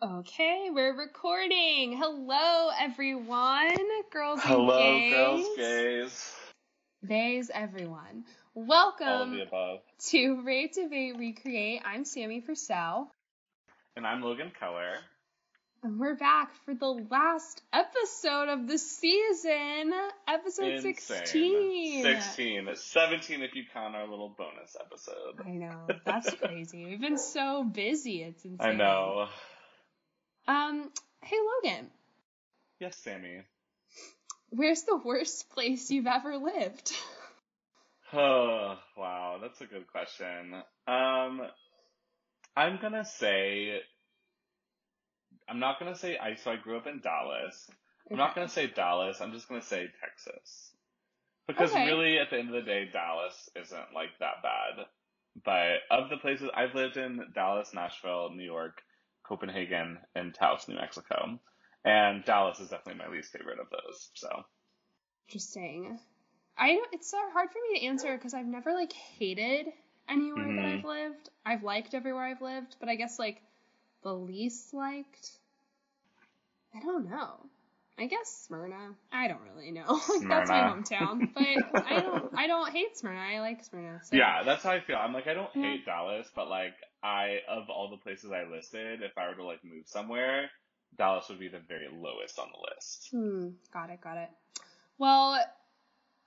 Okay, we're recording. Hello, everyone, girls Hello, and gays. girls, gays. Theys, everyone. Welcome to Rate Debate Recreate. I'm Sammy Purcell, And I'm Logan Keller. and we're back for the last episode of the season, episode Insane. 16. 16. 17 if you count our little bonus episode. I know, that's crazy. We've been so busy, it's insane. I know. Um, hey Logan, Yes, Sammy. where's the worst place you've ever lived? Oh, wow. That's a good question. Um, I'm gonna say, I'm not gonna say, I, so I grew up in Dallas. I'm not gonna say Dallas. I'm just gonna say Texas. Because Okay. really, at the end of the day, Dallas isn't like that bad. But of the places I've lived in, Dallas, Nashville, New York, Copenhagen, and Taos, New Mexico. And Dallas is definitely my least favorite of those. So, Interesting. I it's so hard for me to answer because I've never like hated anywhere that Mhm. I've lived. I've liked everywhere I've lived, but I guess like the least liked. I don't know. I guess Smyrna. I don't really know. like that's my hometown, but I don't. I don't hate Smyrna. I like Smyrna. So. yeah, that's how I feel. I'm like, I don't Yeah. hate Dallas, but like, I, of all the places I listed, if I were to like move somewhere, Dallas would be the very lowest on the list. Hmm. Got it. Got it. Well,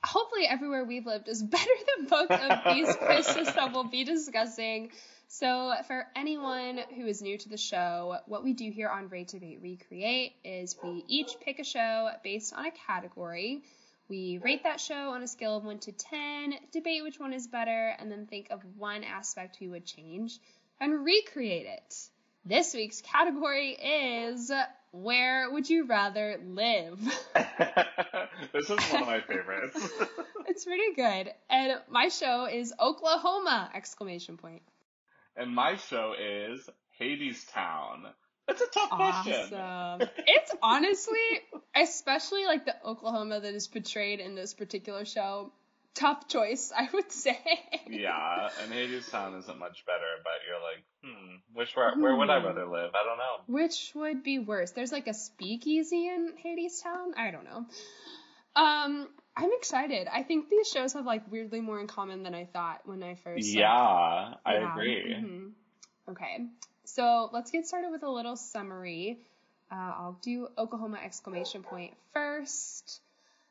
hopefully everywhere we've lived is better than both of these places that we'll be discussing. So, for anyone who is new to the show, what we do here on Rate Debate Recreate is we each pick a show based on a category. We rate that show on a scale of 1 to 10, debate which one is better, and then think of one aspect we would change and recreate it. This week's category is Where Would You Rather Live? this is one of my favorites. it's pretty good. And my show is Oklahoma! Exclamation point. And my show is Hadestown. That's a tough question. Awesome. it's honestly, especially like the Oklahoma that is portrayed in this particular show, tough choice, I would say. Yeah, and Hadestown isn't much better, but you're like, hmm, which where, where would I Hmm. rather live? I don't know. Which would be worse? There's like a speakeasy in Hadestown? I don't know. Um, I'm excited. I think these shows have like weirdly more in common than I thought when I first like, Yeah, I Yeah. agree. Mhm. Okay, so let's get started with a little summary. Uh, I'll do Oklahoma exclamation point first.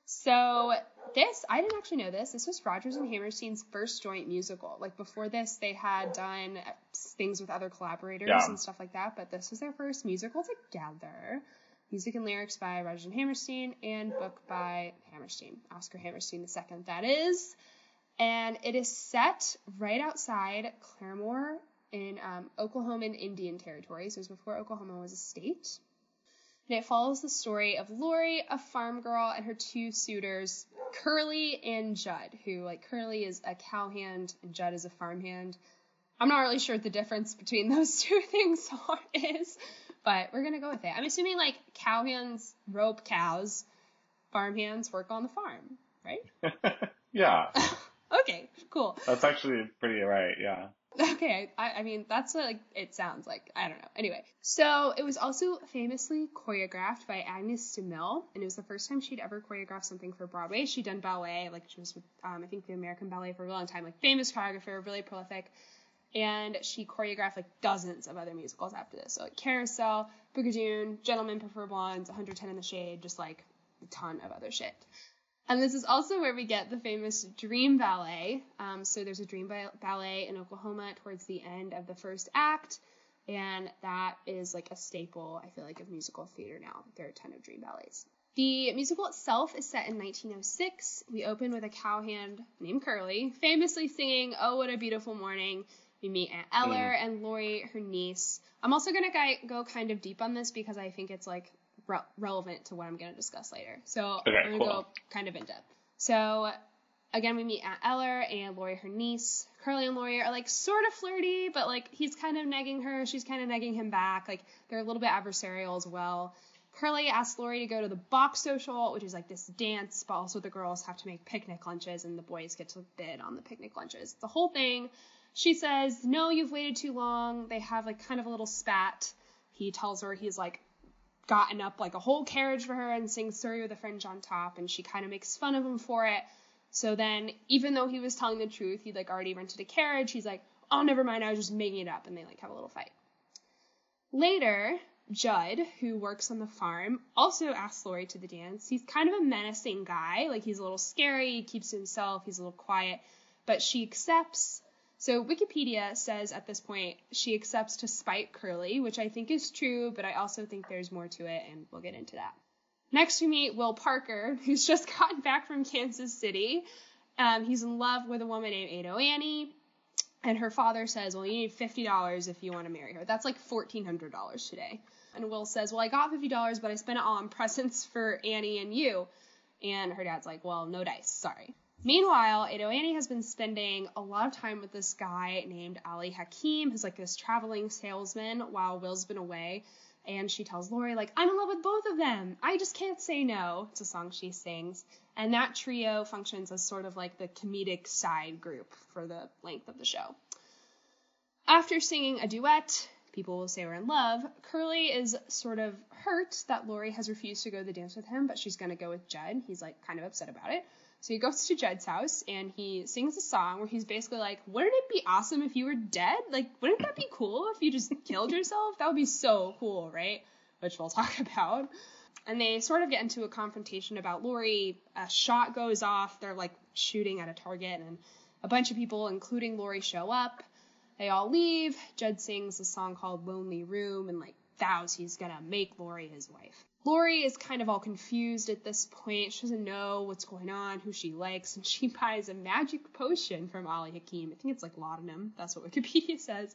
So this, I didn't actually know this. This was Rodgers and Hammerstein's first joint musical. Like before this, they had done things with other collaborators Yeah. and stuff like that, but this was their first musical together. Music and lyrics by and Hammerstein and book by Hammerstein, Oscar Hammerstein II, that is and it is set right outside Claremore in um, Oklahoma and Indian Territory. So it was before Oklahoma was a state. And it follows the story of Lori, a farm girl, and her two suitors, Curly and Judd, who, like, Curly is a cowhand and Judd is a farmhand. I'm not really sure what the difference between those two things is, but we're gonna go with it. I'm assuming, like, cowhands rope cows, farmhands work on the farm, right? yeah, Okay, cool. that's actually pretty right. Yeah. Okay, I, I mean, that's what like, it sounds like. I don't know. Anyway, so it was also famously choreographed by Agnes DeMille, and it was the first time she'd ever choreographed something for Broadway. She'd done ballet, like she was with, um, I think, the American Ballet for a long time, like famous choreographer, really prolific. And she choreographed like dozens of other musicals after this. So like Carousel, Brigadoon, Gentlemen Prefer Blondes, 110 in the Shade, just like a ton of other shit. And this is also where we get the famous Dream Ballet. Um, so there's a Dream Ballet in Oklahoma towards the end of the first act, and that is like a staple, I feel like, of musical theater now. There are a ton of Dream Ballets. The musical itself is set in 1906. We open with a cowhand named Curly, famously singing "Oh What a Beautiful Morning." We meet Aunt Eller mm-hmm. and Lori, her niece. I'm also gonna go kind of deep on this because I think it's like re- relevant to what I'm gonna discuss later. So Okay, I'm gonna cool. go kind of in depth. So again, we meet Aunt Eller and Lori, her niece. Curly and Lori are like sort of flirty, but like he's kind of negging her, she's kind of negging him back. Like they're a little bit adversarial as well. Curly asks Lori to go to the box social, which is like this dance, but also the girls have to make picnic lunches and the boys get to bid on the picnic lunches. The whole thing. She says, No, you've waited too long. They have like kind of a little spat. He tells her he's like gotten up like a whole carriage for her and sings Surrey with a fringe on top, and she kind of makes fun of him for it. So then, even though he was telling the truth, he'd like already rented a carriage. He's like, "Oh, never mind, I was just making it up," and they like have a little fight. Later, Judd, who works on the farm, also asks Laurie to the dance. He's kind of a menacing guy, like he's a little scary, he keeps to himself, he's a little quiet, but she accepts. So Wikipedia says at this point she accepts to spite Curly, which I think is true, but I also think there's more to it, and we'll get into that. Next, we meet Will Parker, who's just gotten back from Kansas City. Um, he's in love with a woman named Ado Annie, and her father says, Well, you need $50 if you want to marry her. That's like $1,400 today. And Will says, Well, I got $50, but I spent it all on presents for Annie and you. And her dad's like, Well, no dice, sorry. Meanwhile, Ado Annie has been spending a lot of time with this guy named Ali Hakim, who's like this traveling salesman while Will's been away. And she tells Laurie, like, I'm in love with both of them. I just can't say no. It's a song she sings. And that trio functions as sort of like the comedic side group for the length of the show. After singing a duet, people will say we're in love. Curly is sort of hurt that Laurie has refused to go to the dance with him, but she's gonna go with Judd. He's like kind of upset about it. So he goes to Judd's house and he sings a song where he's basically like, Wouldn't it be awesome if you were dead? Like, wouldn't that be cool if you just killed yourself? That would be so cool, right? Which we'll talk about. And they sort of get into a confrontation about Lori. A shot goes off. They're like shooting at a target, and a bunch of people, including Lori, show up. They all leave. Judd sings a song called Lonely Room and like vows he's gonna make Lori his wife. Laurie is kind of all confused at this point. She doesn't know what's going on, who she likes, and she buys a magic potion from Ali Hakim. I think it's like laudanum. That's what Wikipedia says.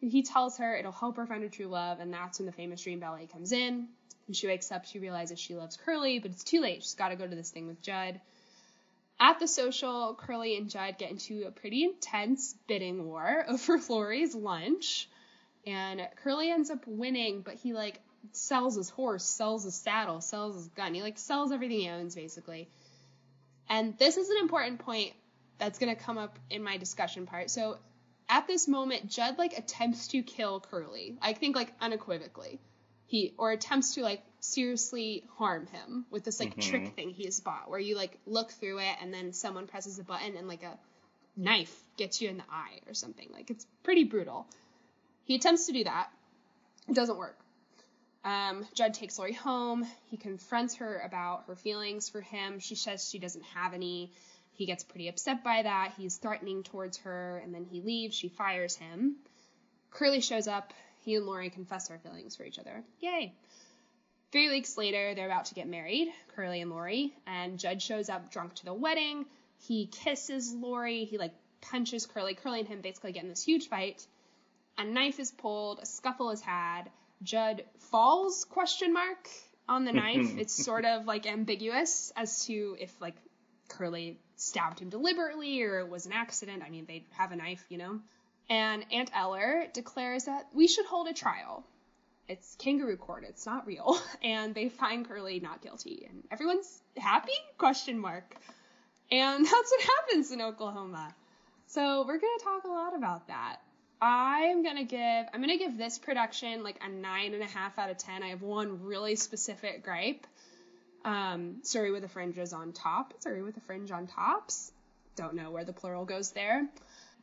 He tells her it'll help her find her true love, and that's when the famous dream ballet comes in. When she wakes up, she realizes she loves Curly, but it's too late. She's got to go to this thing with Judd. At the social, Curly and Judd get into a pretty intense bidding war over Lori's lunch. And Curly ends up winning, but he like sells his horse, sells his saddle, sells his gun. He like sells everything he owns basically. And this is an important point that's gonna come up in my discussion part. So at this moment, Judd like attempts to kill Curly. I think like unequivocally. He or attempts to like seriously harm him with this like Mhm. trick thing he has bought where you like look through it and then someone presses a button and like a knife gets you in the eye or something. Like it's pretty brutal. He attempts to do that. It doesn't work. Um, Judd takes Lori home. He confronts her about her feelings for him. She says she doesn't have any. He gets pretty upset by that. He's threatening towards her, and then he leaves. She fires him. Curly shows up. He and Lori confess their feelings for each other. Yay! Three weeks later, they're about to get married, Curly and Lori, and Judd shows up drunk to the wedding. He kisses Lori. He like punches Curly. Curly and him basically get in this huge fight. A knife is pulled. A scuffle is had. Judd falls? Question mark on the knife. it's sort of like ambiguous as to if like Curly stabbed him deliberately or it was an accident. I mean, they have a knife, you know. And Aunt Eller declares that we should hold a trial. It's kangaroo court. It's not real. And they find Curly not guilty, and everyone's happy? Question mark. And that's what happens in Oklahoma. So we're gonna talk a lot about that. I'm gonna give I'm gonna give this production like a nine and a half out of ten. I have one really specific gripe. Um, Surrey with the fringes on top. Surrey with the fringe on tops. Don't know where the plural goes there.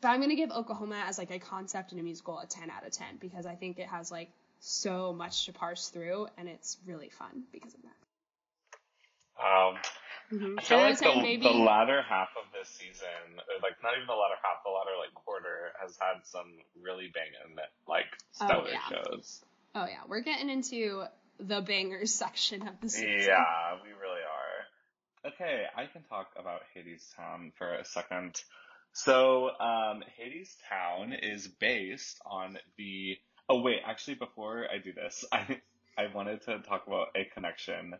But I'm gonna give Oklahoma as like a concept and a musical a 10 out of 10 because I think it has like so much to parse through and it's really fun because of that. Um, Mm-hmm. I feel 10 like the, baby. the latter half of this season, or like not even the latter half, the latter like quarter, has had some really banging like Oh, stellar yeah. shows. Oh yeah, we're getting into the bangers section of the season. Yeah, we really are. Okay, I can talk about Hades Town for a second. So, um, Hades Town is based on the. Oh wait, actually, before I do this, I I wanted to talk about a connection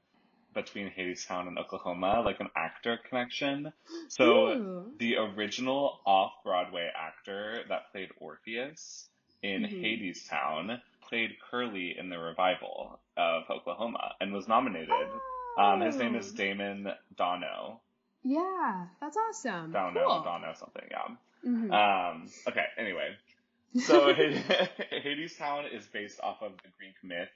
between Hadestown and Oklahoma, like an actor connection. So Ooh. the original off-Broadway actor that played Orpheus in Mhm. Hadestown played Curly in the revival of Oklahoma and was nominated. Um, his name is Oh. Damon Daunno. Yeah, that's awesome. Daunno, cool. Daunno something, yeah. Mhm. Um, okay, anyway. So Hadestown is based off of the Greek myth,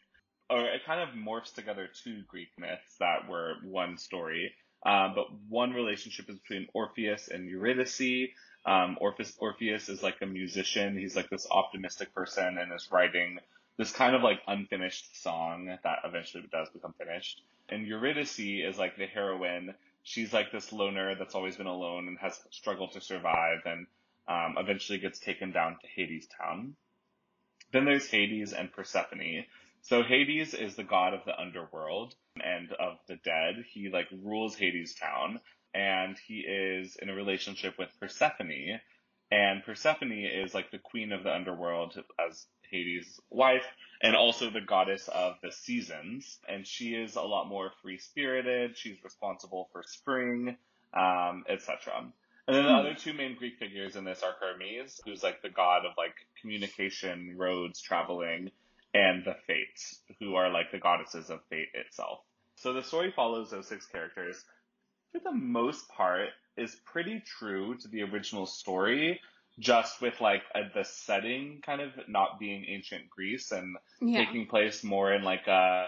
or it kind of morphs together two Greek myths that were one story. Um, but one relationship is between Orpheus and Eurydice. Um, Orpheus, Orpheus is like a musician. He's like this optimistic person and is writing this kind of like unfinished song that eventually does become finished. And Eurydice is like the heroine. She's like this loner that's always been alone and has struggled to survive and um, eventually gets taken down to Hadestown. Then there's Hades and Persephone. So Hades is the god of the underworld and of the dead. He like rules Hadestown and he is in a relationship with Persephone. And Persephone is like the queen of the underworld as Hades' wife and also the goddess of the seasons. And she is a lot more free spirited. She's responsible for spring, um, etc. And then the other two main Greek figures in this are Hermes, who's like the god of like communication, roads, traveling, and the Fates, who are like the goddesses of fate itself. So the story follows those six characters. For the most part, is pretty true to the original story, just with like a, the setting kind of not being ancient Greece and Yeah. taking place more in like a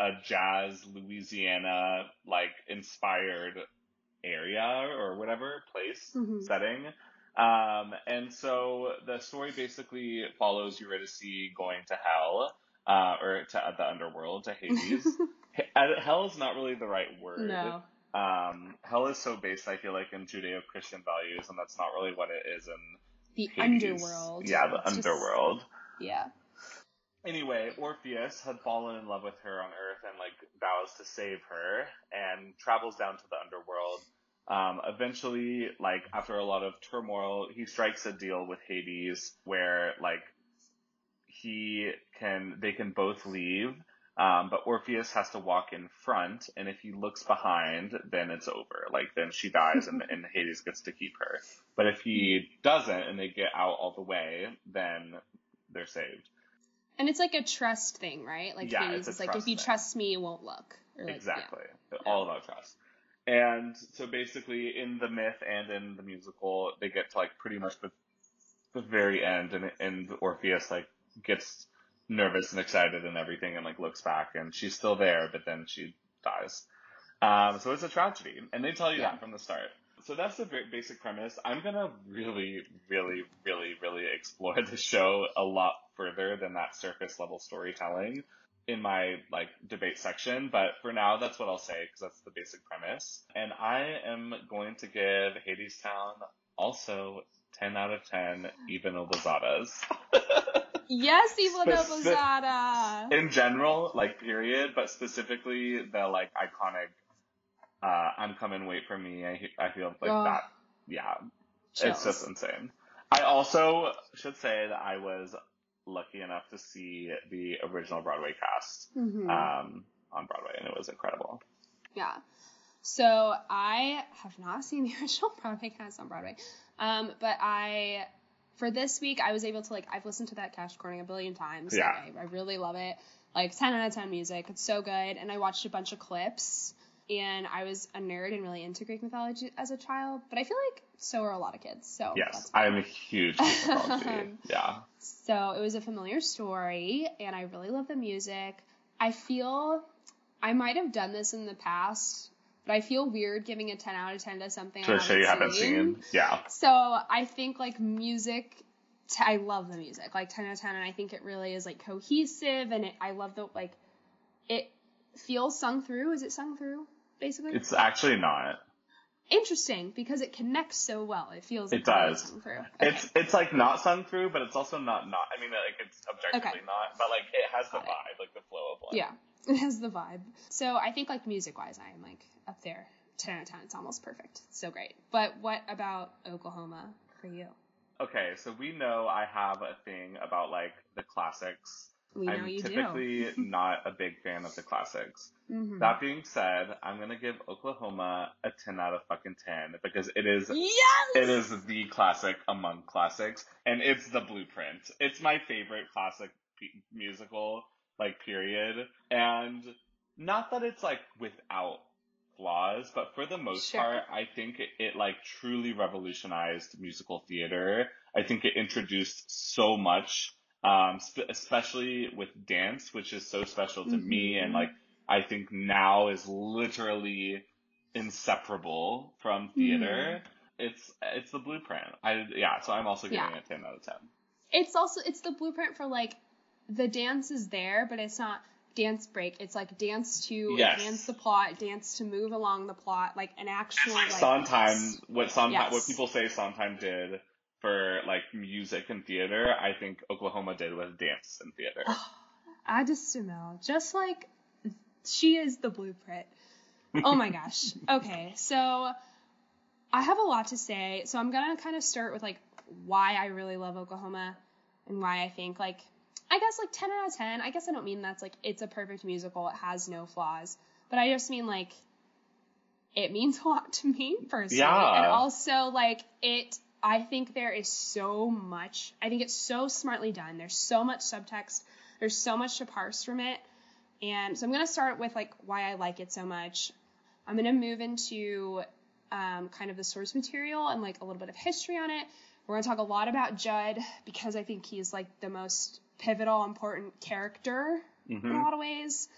a jazz Louisiana like inspired area or whatever place Mhm. setting. Um, and so the story basically follows Eurydice going to hell, uh, or to the underworld, to Hades. Hell is not really the right word. no. Um, hell is so based, I feel like, in Judeo-Christian values, and that's not really what it is in The Hades. underworld. Yeah, the It's just- underworld. yeah. Anyway, Orpheus had fallen in love with her on Earth and like vows to save her and travels down to the underworld. Um, eventually, like after a lot of turmoil, he strikes a deal with Hades where like he can they can both leave, um, but Orpheus has to walk in front, and if he looks behind, then it's over. Like then she dies, and, and Hades gets to keep her. But if he doesn't, and they get out all the way, then they're saved. And it's like a trust thing, right? Like Yeah, Hades is like, if you thing. trust me, you won't look. Or like, exactly. All about trust. And so basically, in the myth and in the musical, they get to like pretty much the, the very end, and and Orpheus like gets nervous and excited and everything, and like looks back, and she's still there, but then she dies. Um, so it's a tragedy, and they tell you Yeah. that from the start. So that's the basic premise. I'm gonna really, really, really, really explore the show a lot further than that surface level storytelling in my like debate section, but for now that's what I'll say because that's the basic premise. And I am going to give Hadestown also 10 out of 10 Eva Noblezada's. Yes, Evil Speci- Noblezada. in general, like period, but specifically the like iconic uh I'm coming wait for me. I I feel like Ugh. that yeah, it's just insane. I also should say that I was lucky enough to see the original Broadway cast Mhm. um, on Broadway, and it was incredible. Yeah. So I have not seen the original Broadway cast on Broadway, um, but I for this week I was able to like I've listened to that Cast Recording a billion times. Yeah. I, I really love it. Like ten out of ten music. It's so good. And I watched a bunch of clips. And I was a nerd and really into Greek mythology as a child, but I feel like so are a lot of kids. So Yes, I am a huge Greek mythology. yeah, So it was a familiar story, and I really love the music. I feel I might have done this in the past, but I feel weird giving a 10 out of 10 to something to I show you haven't seen. seen. Yeah, So I think like music, t- I love the music, like 10 out of 10, and I think it really is like cohesive, and it, I love the like it feels sung through. Is it sung through? Basically, it's actually not. interesting because it connects so well. It feels like It does. sung through. It's it's like not sung through, but it's also not not. I mean, like it's objectively Okay. not, but like it has the it. vibe, like the flow of one. Yeah, it has the vibe. So I think like music wise, I am like up there. 10 out of 10. It's almost perfect. So great. But what about Oklahoma for you? Okay, so we know I have a thing about like the classics. We know I'm you typically not a big fan of the classics. do. Mhm. That being said, I'm gonna give Oklahoma a 10 out of fucking 10 because it is Yes! it is the classic among classics, and it's the blueprint. It's my favorite classic p- musical, like period. And not that it's like without flaws, but for the most Sure. part, I think it, it like truly revolutionized musical theater. I think it introduced so much, um, sp- especially with dance, which is so special to me, Mhm. and like I think now is literally inseparable from theater. It's it's the blueprint. I yeah, so I'm also giving Yeah. it ten out of ten. It's also it's the blueprint for like the dance is there, but it's not dance break. It's like dance to Yes. advance the plot, dance to move along the plot, like an actual like Sondheim, what Sondheim, what people say Sondheim did for like music and theater, I think Oklahoma did with dance and theater. I just Stamel, just like she is the blueprint. Oh my gosh. Okay, so I have a lot to say. So I'm gonna kind of start with like why I really love Oklahoma and why I think like I guess like 10 out of 10. I guess I don't mean that's like it's a perfect musical. It has no flaws, but I just mean like it means a lot to me personally, Yeah. and also like it. I think there is so much. I think it's so smartly done. There's so much subtext. There's so much to parse from it. And so I'm going to start with like why I like it so much. I'm going to move into um, kind of the source material and like a little bit of history on it. We're going to talk a lot about Judd because I think he's like the most pivotal, important character in a lot of ways.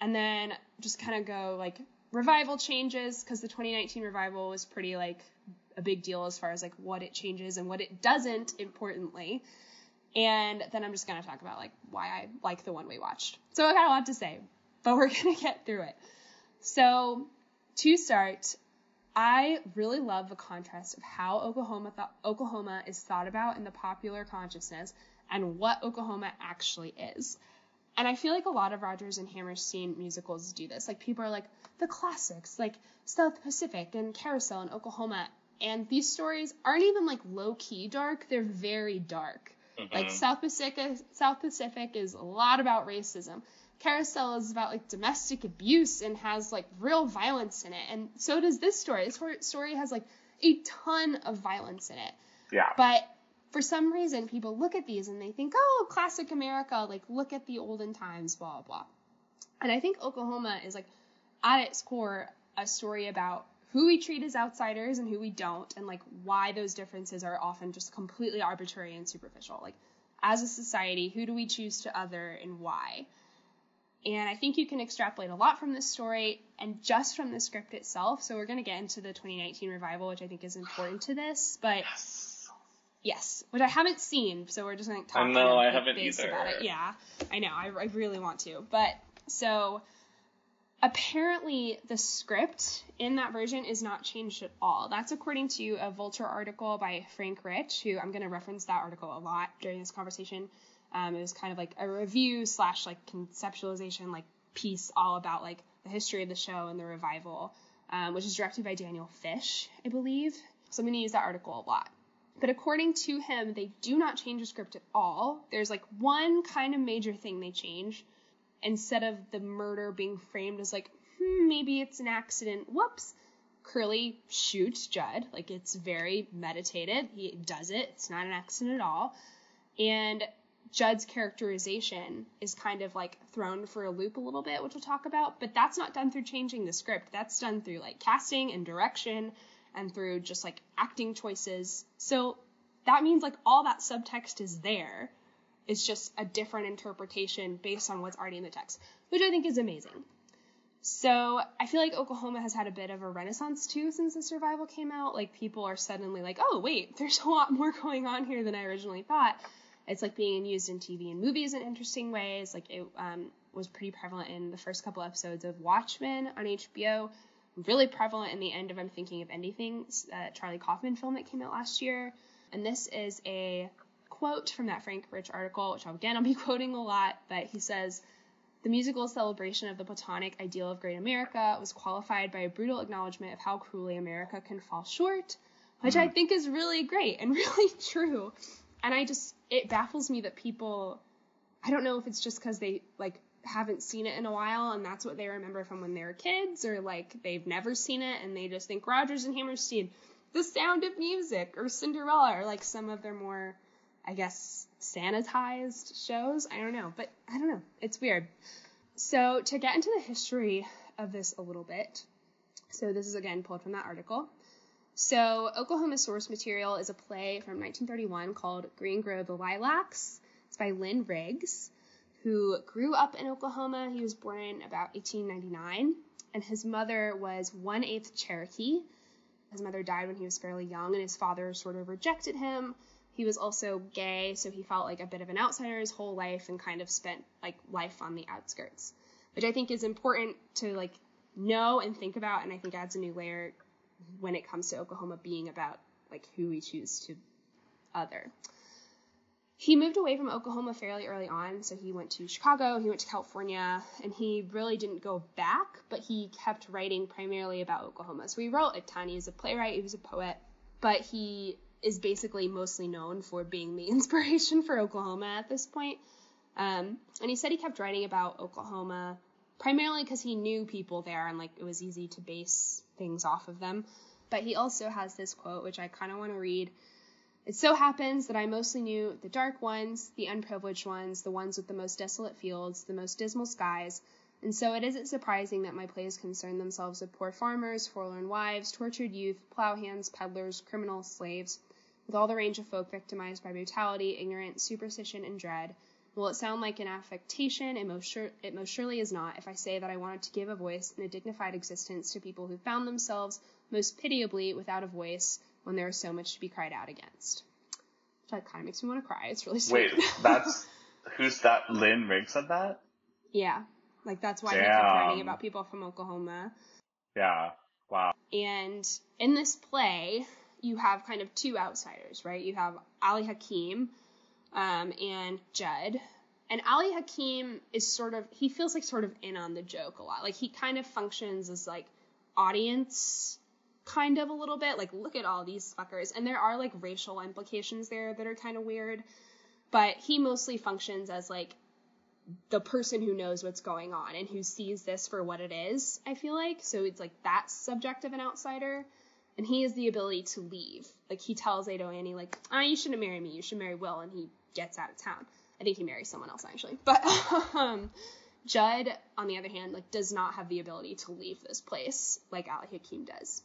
And then just kind of go like revival changes because the 2019 revival was pretty like a big deal as far as like what it changes and what it doesn't, importantly. And then I'm just going to talk about like why I like the one we watched. So I got a lot to say, but we're going to get through it. So to start, I really love the contrast of how Oklahoma th- Oklahoma is thought about in the popular consciousness and what Oklahoma actually is. And I feel like a lot of Rodgers and Hammerstein musicals do this. Like people are like the classics, like South Pacific and Carousel and Oklahoma. And these stories aren't even like low key dark, they're very dark. Like Mhm. South Pacific South Pacific is a lot about racism. Carousel is about like domestic abuse and has like real violence in it. And so does this story. This story has like a ton of violence in it. Yeah. But for some reason, people look at these and they think, oh, classic America, like look at the olden times, blah, blah. And I think Oklahoma is like at its core a story about who we treat as outsiders and who we don't, and like why those differences are often just completely arbitrary and superficial. Like, as a society, who do we choose to other and why? And I think you can extrapolate a lot from this story and just from the script itself. So we're going to get into the 2019 revival, which I think is important to this. But Yes. Yes, which I haven't seen, so we're just going to talk. I know, I haven't either. About it. Yeah, I know. I, I really want to, but so apparently the script in that version is not changed at all. That's according to a Vulture article by Frank Rich, who I'm going to reference that article a lot during this conversation. Um, it was kind of like a review slash like conceptualization like piece all about like the history of the show and the revival, um, which is directed by Daniel Fish, I believe. So I'm going to use that article a lot. But according to him, they do not change the script at all. There's like one kind of major thing they change. Instead of the murder being framed as like, hmm, maybe it's an accident. Whoops. Curly shoots Judd. Like it's very meditated. He does it. It's not an accident at all. And Judd's characterization is kind of like thrown for a loop a little bit, which we'll talk about. But that's not done through changing the script. That's done through like casting and direction and through just like acting choices. So that means like all that subtext is there. It's just a different interpretation based on what's already in the text, which I think is amazing. So I feel like Oklahoma has had a bit of a renaissance too since the survival came out. Like people are suddenly like, oh wait, there's a lot more going on here than I originally thought. It's like being used in TV and movies in interesting ways. Like it um, was pretty prevalent in the first couple episodes of Watchmen on HBO. Really prevalent in the end of I'm Thinking of Ending Things, uh, Charlie Kaufman film that came out last year. And this is a quote from that Frank Rich article, which again I'll be quoting a lot, but he says, the musical celebration of the Platonic ideal of great America was qualified by a brutal acknowledgement of how cruelly America can fall short, which I mm-hmm. think is really great and really true. And I just, it baffles me that people, I don't know if it's just because they, like, haven't seen it in a while and that's what they remember from when they were kids, or, like, they've never seen it and they just think Rodgers and Hammerstein, The Sound of Music, or Cinderella, or, like, some of their more, I guess, sanitized shows. I don't know, but I don't know. It's weird. So, to get into the history of this a little bit, So this is again pulled from that article. So Oklahoma source material is a play from 1931 called Green Grow the Lilacs. It's by Lynn Riggs, who grew up in Oklahoma. He was born in about 1899, and his mother was one eighth Cherokee. His mother died when he was fairly young, and his father sort of rejected him. He was also gay, so he felt like a bit of an outsider his whole life and kind of spent like life on the outskirts, which I think is important to like know and think about, and I think adds a new layer when it comes to Oklahoma being about like who we choose to other. He moved away from Oklahoma fairly early on, so he went to Chicago, he went to California, and he really didn't go back, but he kept writing primarily about Oklahoma. So he wrote a ton. He was a playwright, he was a poet, but he is basically mostly known for being the inspiration for Oklahoma at this point. Um, and he said he kept writing about Oklahoma primarily because he knew people there and like it was easy to base things off of them. But he also has this quote, which I kind of want to read. It so happens that I mostly knew the dark ones, the unprivileged ones, the ones with the most desolate fields, the most dismal skies, and so it isn't surprising that my plays concern themselves with poor farmers, forlorn wives, tortured youth, plow hands, peddlers, criminals, slaves, with all the range of folk victimized by brutality, ignorance, superstition, and dread, Will it sound like an affectation? It most, sure, it most surely is not if I say that I wanted to give a voice and a dignified existence to people who found themselves most pitiably without a voice when there is so much to be cried out against. Which kind of makes me want to cry. It's really sweet. Wait, that's who's that? Lynn Riggs said that. Yeah, like that's why Damn. he kept writing about people from Oklahoma. Yeah. Wow. And in this play, you have kind of two outsiders, right? You have Ali Hakim, um, and Judd. And Ali Hakim is sort of, he feels like sort of in on the joke a lot. Like he kind of functions as like audience kind of a little bit. Like, look at all these fuckers. And there are like racial implications there that are kind of weird. But he mostly functions as like the person who knows what's going on and who sees this for what it is, I feel like. So it's like that subject of an outsider. And he has the ability to leave. Like he tells Ado Annie, like, ah, oh, you shouldn't marry me, you should marry Will, and he gets out of town. I think he marries someone else actually. But um, Judd, on the other hand, like does not have the ability to leave this place like Ali Hakim does.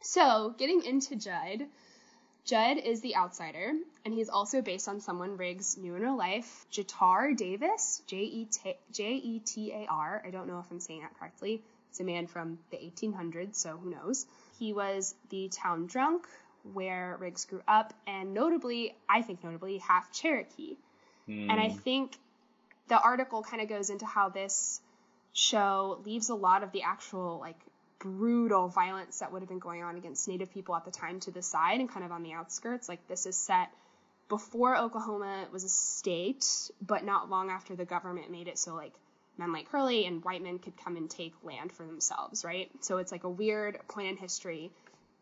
So, getting into Judd, Judd is the outsider, and he's also based on someone Riggs knew in real life, Jetar Davis, J E T A R. I don't know if I'm saying that correctly. It's a man from the 1800s, so who knows. He was the town drunk where Riggs grew up, and notably, I think notably, half Cherokee. Mm. And I think the article kind of goes into how this show leaves a lot of the actual like brutal violence that would have been going on against Native people at the time to the side and kind of on the outskirts. Like this is set before Oklahoma was a state, but not long after the government made it so like men like Curly and white men could come and take land for themselves, right? So it's like a weird point in history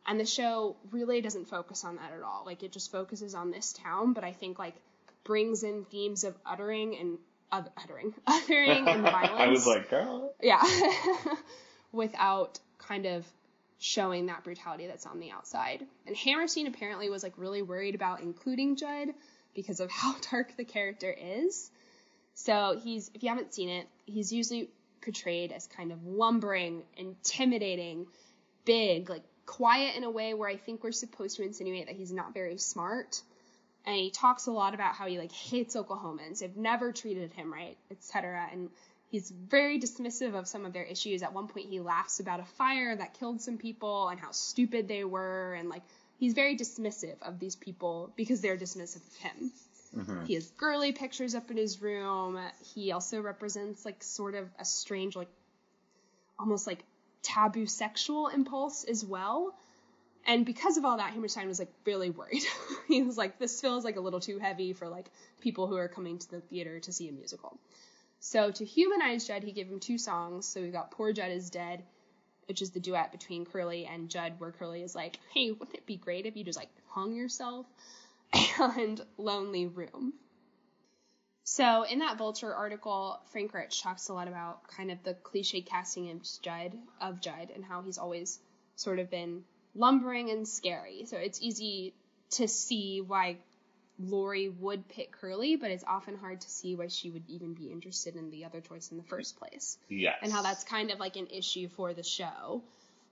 and the show really doesn't focus on that at all. Like it just focuses on this town, but I think like brings in themes of uttering and of uttering, uttering and violence. I was like, girl. Yeah. Without kind of showing that brutality that's on the outside. And Hammerstein apparently was like really worried about including Judd because of how dark the character is. So he's, if you haven't seen it, he's usually portrayed as kind of lumbering, intimidating, big, like quiet in a way where I think we're supposed to insinuate that he's not very smart. And he talks a lot about how he like hates Oklahomans. They've never treated him right, etc. And he's very dismissive of some of their issues. At one point, he laughs about a fire that killed some people and how stupid they were, and like he's very dismissive of these people because they're dismissive of him. Mm-hmm. He has girly pictures up in his room. He also represents like sort of a strange like almost like taboo sexual impulse as well. And because of all that, Hammerstein was like really worried. he was like, this feels like a little too heavy for like people who are coming to the theater to see a musical. So to humanize Judd, he gave him two songs. So we got Poor Judd is Dead, which is the duet between Curly and Judd, where Curly is like, hey, wouldn't it be great if you just like hung yourself? And Lonely Room. So in that Vulture article, Frank Rich talks a lot about kind of the cliche casting of Judd of Judd and how he's always sort of been lumbering and scary. So it's easy to see why Laurie would pick Curly, but it's often hard to see why she would even be interested in the other choice in the first place. Yes. And how that's kind of like an issue for the show.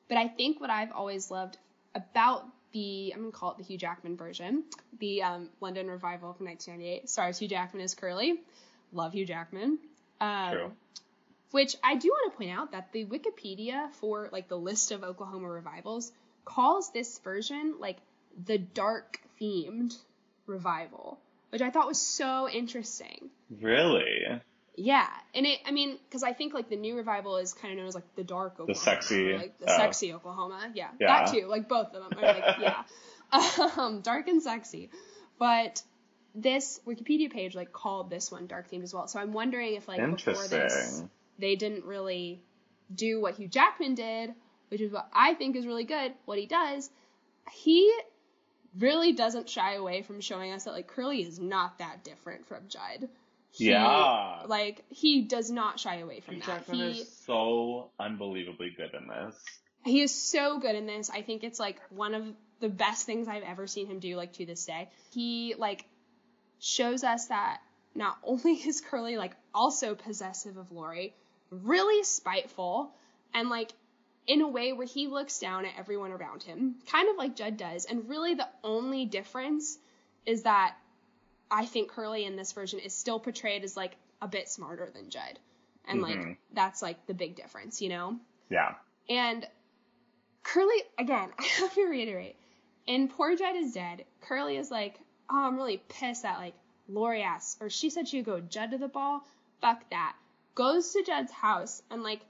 But I think what I've always loved about the I'm gonna call it the Hugh Jackman version, the um, London revival from 1998, stars Hugh Jackman as Curly. Love Hugh Jackman. Um, True. Which I do want to point out that the Wikipedia for like the list of Oklahoma revivals calls this version like the dark themed revival, which I thought was so interesting. Really? Yeah, and it, I mean, because I think like the new revival is kind of known as like the dark Oklahoma, the sexy, or, like the oh. sexy Oklahoma. Yeah, Yeah. that too. Like both of them are like yeah, um, dark and sexy. But this Wikipedia page like called this one dark themed as well. So I'm wondering if like before this they didn't really do what Hugh Jackman did, which is what I think is really good. What he does, he really doesn't shy away from showing us that like Curly is not that different from Judd. He- Yeah. Like he does not shy away from Hugh that. Jackman He is so unbelievably good in this. he is so good in this. I think it's like one of the best things I've ever seen him do like to this day. He like shows us that not only is Curly like also possessive of Lori, really spiteful and like in a way where he looks down at everyone around him, kind of like Judd does. And really the only difference is that I think Curly in this version is still portrayed as like a bit smarter than Judd. And like Mhm. that's like the big difference, you know? Yeah. And Curly, again, I have to reiterate, in Poor Judd is Dead, Curly is like, oh, I'm really pissed that like Lori asked, or she said she would go Judd to the ball. Fuck that. Goes to Judd's house and like,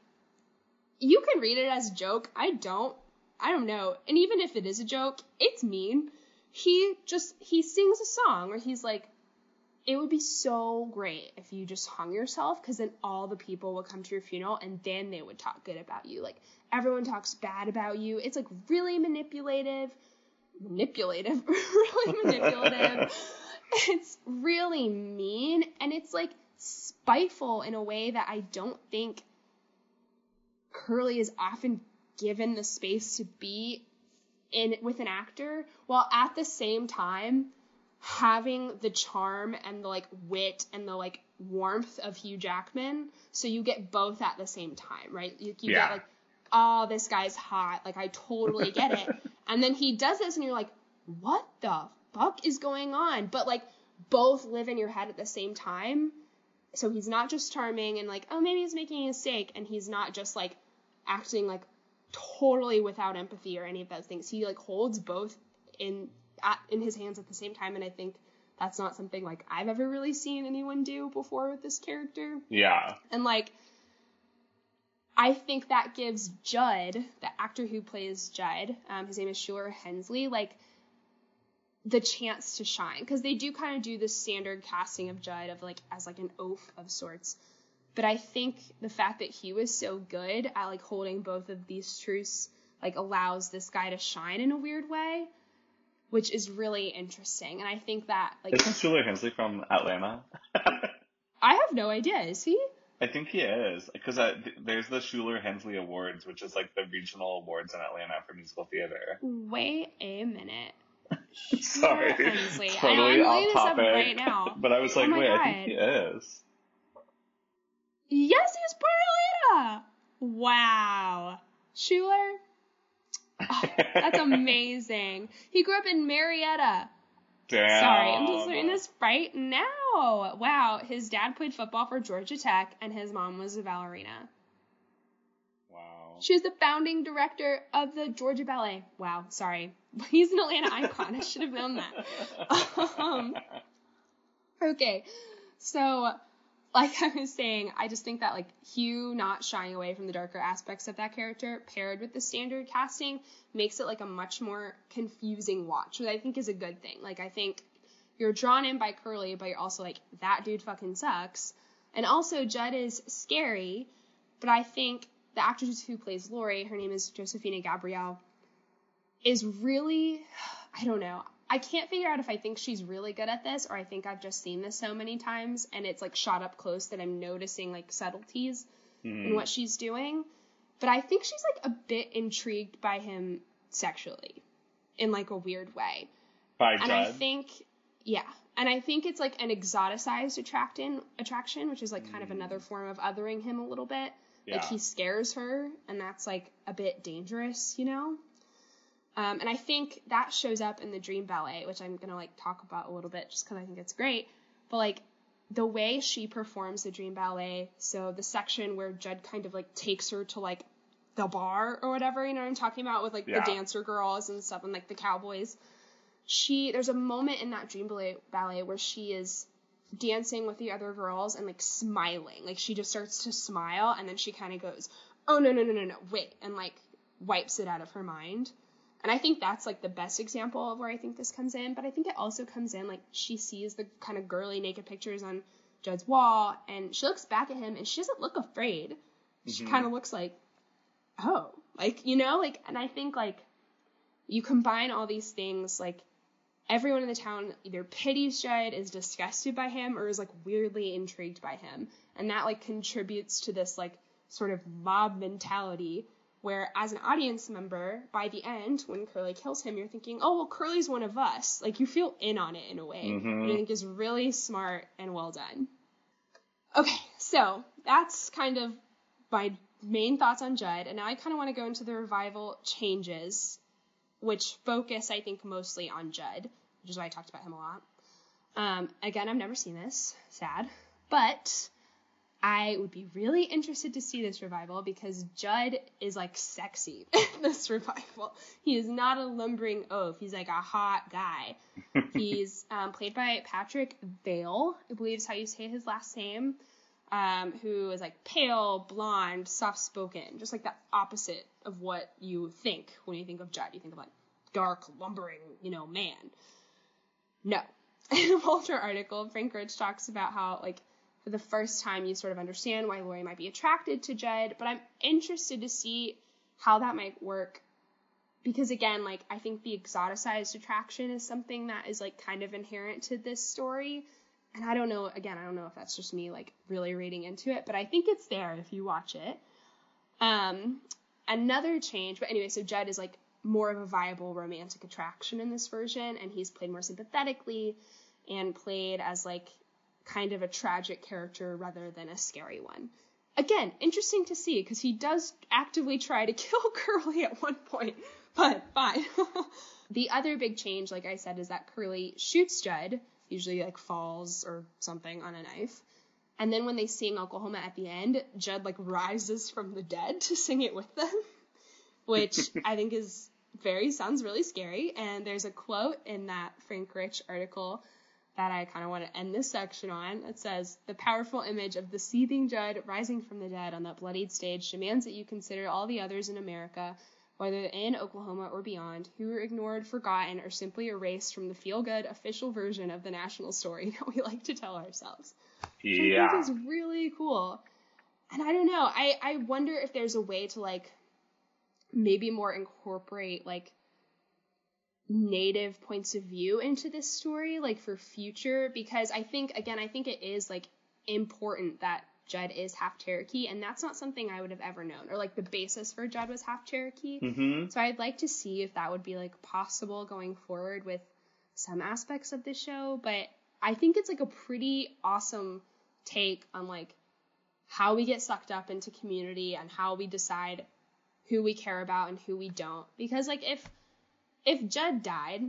you can read it as a joke. I don't. I don't know. And even if it is a joke, it's mean. He just, he sings a song where he's like, it would be so great if you just hung yourself because then all the people would come to your funeral and then they would talk good about you. Like everyone talks bad about you. It's like really manipulative. Manipulative. really manipulative. it's really mean and it's like spiteful in a way that I don't think Curly is often given the space to be in with an actor while at the same time having the charm and the like wit and the like warmth of Hugh Jackman. So you get both at the same time, right? You, you Yeah. get like, oh, this guy's hot. Like I totally get it. and then he does this and you're like, what the fuck is going on? But like both live in your head at the same time. So he's not just charming and like, oh, maybe he's making a mistake. And he's not just like acting like totally without empathy or any of those things. He like holds both in at, in his hands at the same time, and I think that's not something like I've ever really seen anyone do before with this character. Yeah. And like, I think that gives Judd, the actor who plays Judd, um, his name is Shuler Hensley, like the chance to shine because they do kind of do the standard casting of Judd of like as like an oaf of sorts. But I think the fact that he was so good at like holding both of these truths like allows this guy to shine in a weird way, which is really interesting. And I think that like Isn't Shuler Hensley from Atlanta? I have no idea. Is he? I think he is because th- there's the Shuler Hensley Awards, which is like the regional awards in Atlanta for musical theater. Wait a minute. Sorry, Hensley. I know, totally I'm off looking this up topic. right now. but I was Oh like, my wait, I think he is. Yes, he's Atlanta. Wow. Shuler? Oh, that's amazing. He grew up in Marietta. Damn. Sorry, I'm just learning this right now. Wow, his dad played football for Georgia Tech, and his mom was a ballerina. Wow. She was the founding director of the Georgia Ballet. Wow, sorry. He's an Atlanta icon. I should have known that. Um, Okay, so like I was saying, I just think that like Hugh not shying away from the darker aspects of that character paired with the standard casting makes it like a much more confusing watch, which I think is a good thing. Like I think you're drawn in by Curly, but you're also like that dude fucking sucks. And also Judd is scary, but I think the actress who plays Lori, her name is Josefina Gabrielle, is really I don't know. I can't figure out if I think she's really good at this or I think I've just seen this so many times and it's like shot up close that I'm noticing like subtleties in Mhm. what she's doing. But I think she's like a bit intrigued by him sexually in like a weird way. By And I think yeah. And I think it's like an exoticized attraction attraction, which is like kind of Mm. another form of othering him a little bit. Yeah. Like he scares her, and that's like a bit dangerous, you know. Um, and I think that shows up in the Dream Ballet, which I'm gonna like talk about a little bit, just because I think it's great. But like the way she performs the Dream Ballet, so the section where Judd kind of like takes her to like the bar or whatever, you know what I'm talking about, with like Yeah. the dancer girls and stuff, and like the cowboys. She there's a moment in that Dream Ballet, ballet where she is dancing with the other girls and like smiling. Like she just starts to smile and then she kind of goes, "Oh no no no no no, wait," and like wipes it out of her mind. And I think that's like the best example of where I think this comes in, but I think it also comes in like she sees the kind of girly naked pictures on Judd's wall and she looks back at him and she doesn't look afraid. She Mhm. kind of looks like, "Oh, like, you know, like and I think like you combine all these things like everyone in the town either pities Judd, is disgusted by him, or is like weirdly intrigued by him. And that like contributes to this like sort of mob mentality where as an audience member, by the end, when Curly kills him, you're thinking, oh well Curly's one of us. Like you feel in on it in a way. Mhm. Which I think is really smart and well done. Okay, so that's kind of my main thoughts on Judd, and now I kind of want to go into the revival changes which focus, I think, mostly on Judd, which is why I talked about him a lot. Um, again, I've never seen this, sad, but I would be really interested to see this revival because Judd is like sexy in this revival. He is not a lumbering oaf. He's like a hot guy. He's um, played by Patrick Vaill, I believe is how you say his last name, um, who is like pale, blonde, soft spoken, just like the opposite of what you think when you think of Judd. You think of like dark, lumbering, you know, man. No. In a Vulture article, Frank Rich talks about how like for the first time you sort of understand why Laurey might be attracted to Jed. but I'm interested to see how that might work because again, like I think the exoticized attraction is something that is like kind of inherent to this story. And I don't know, again, I don't know if that's just me like really reading into it, but I think it's there if you watch it. Um, another change, but anyway, so jed is like more of a viable romantic attraction in this version, and he's played more sympathetically and played as like kind of a tragic character rather than a scary one. Again, interesting to see because he does actively try to kill Curly at one point, but fine. the other big change, like I said, is that Curly shoots Judd, usually like falls or something on a knife. And then when they sing Oklahoma at the end, Judd like rises from the dead to sing it with them, which I think is very sounds really scary. And there's a quote in that Frank Rich article that I kind of want to end this section on. It says, The powerful image of the seething Judd rising from the dead on that bloodied stage demands that you consider all the others in America, whether in Oklahoma or beyond, who were ignored, forgotten, or simply erased from the feel good official version of the national story that we like to tell ourselves. Which I Yeah. think is really cool. And I don't know, I, I wonder if there's a way to like maybe more incorporate like native points of view into this story, like for future, because I think again, I think it is like important that Judd is half Cherokee, and that's not something I would have ever known, or like the basis for Judd was half Cherokee. Mm-hmm. So I'd like to see if that would be like possible going forward with some aspects of the show, but I think it's like a pretty awesome take on like how we get sucked up into community and how we decide who we care about and who we don't. Because like if if Judd died,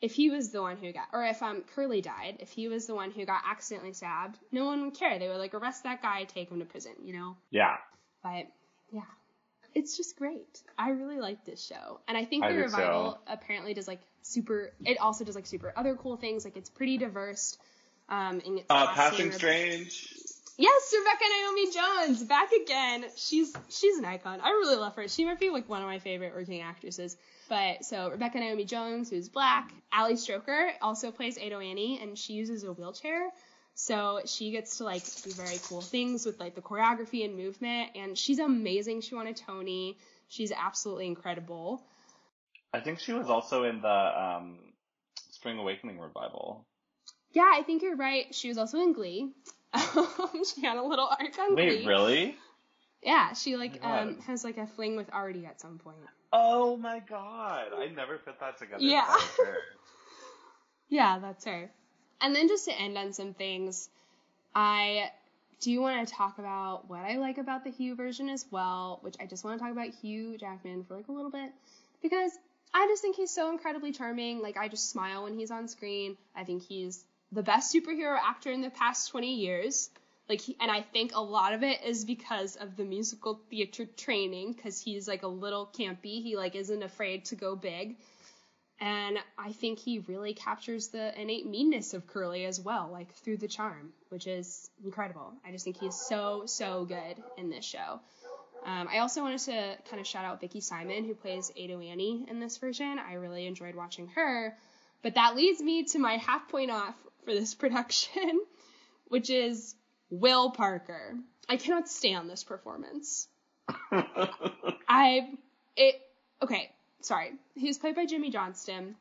if he was the one who got or if um Curly died, if he was the one who got accidentally stabbed, no one would care. They would like arrest that guy, take him to prison, you know? Yeah. But yeah, it's just great. I really like this show, and I think I the do revival too. apparently does like super. It also does like super other cool things. Like it's pretty diverse. Um, in its Uh. Passing Strange. Yes, Rebecca Naomi Jones back again. She's she's an icon. I really love her. She might be like one of my favorite working actresses. But so Rebecca Naomi Jones, who's black. Ali Stroker also plays Ado Annie, and she uses a wheelchair. So she gets to like do very cool things with like the choreography and movement, and she's amazing. She won a Tony. She's absolutely incredible. I think she was also in the um, Spring Awakening revival. Yeah, I think you're right. She was also in Glee. she had a little arc on Wait, really? Yeah, she like Oh um has like a fling with Artie at some point. Oh my god. I never put that together. Yeah. That. Yeah, that's her. And then just to end on some things, I do want to talk about what I like about the Hugh version as well, which I just want to talk about Hugh Jackman for like a little bit because I just think he's so incredibly charming. Like I just smile when he's on screen. I think he's the best superhero actor in the past 20 years. Like and I think a lot of it is because of the musical theater training cuz he's like a little campy. He like isn't afraid to go big. And I think he really captures the innate meanness of Curly as well, like through the charm, which is incredible. I just think he's so, so good in this show. Um, I also wanted to kind of shout out Vicki Simon, who plays Ado Annie in this version. I really enjoyed watching her. But that leads me to my half point off for this production, which is Will Parker. I cannot stand this performance. I it okay, sorry. He was played by Jimmy Johnston.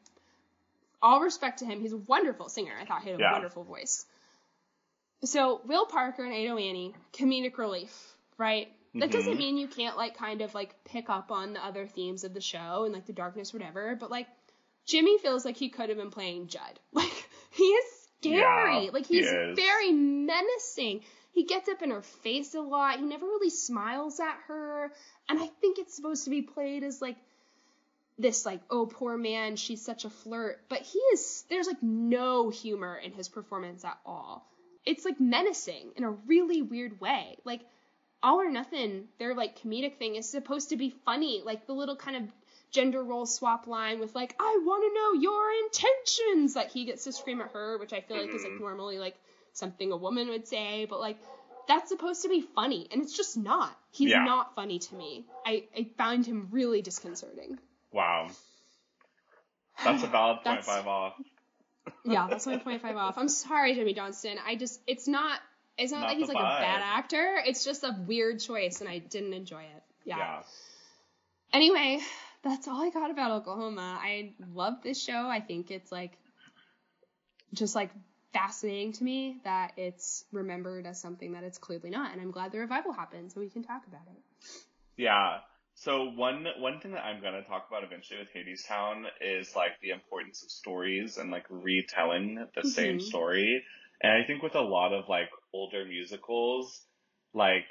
All respect to him, he's a wonderful singer. I thought he had a Yeah. wonderful voice. So Will Parker and Ado Annie, comedic relief, right? That Mhm. doesn't mean you can't like kind of like pick up on the other themes of the show and like the darkness, whatever. But like Jimmy feels like he could have been playing Judd. Like he is scary. Yeah, like he's is. very menacing. He gets up in her face a lot. He never really smiles at her. And I think it's supposed to be played as like this like oh poor man she's such a flirt but he is there's like no humor in his performance at all it's like menacing in a really weird way like all or nothing their like comedic thing is supposed to be funny like the little kind of gender role swap line with like i want to know your intentions like he gets to scream at her which i feel like is like Mhm. normally like something a woman would say but like that's supposed to be funny and it's just not he's Yeah. not funny to me i i found him really disconcerting Wow. That's a valid point five off. yeah, that's my point five off. I'm sorry, Jimmy Johnston. I just it's not it's not, Not like he's like a bad actor. It's just a weird choice and I didn't enjoy it. Yeah. Yeah. Anyway, that's all I got about Oklahoma. I love this show. I think it's like just like fascinating to me that it's remembered as something that it's clearly not. And I'm glad the revival happened so we can talk about it. Yeah. So one one thing that I'm gonna talk about eventually with Hadestown is like the importance of stories and like retelling the same Mhm. story. And I think with a lot of like older musicals, like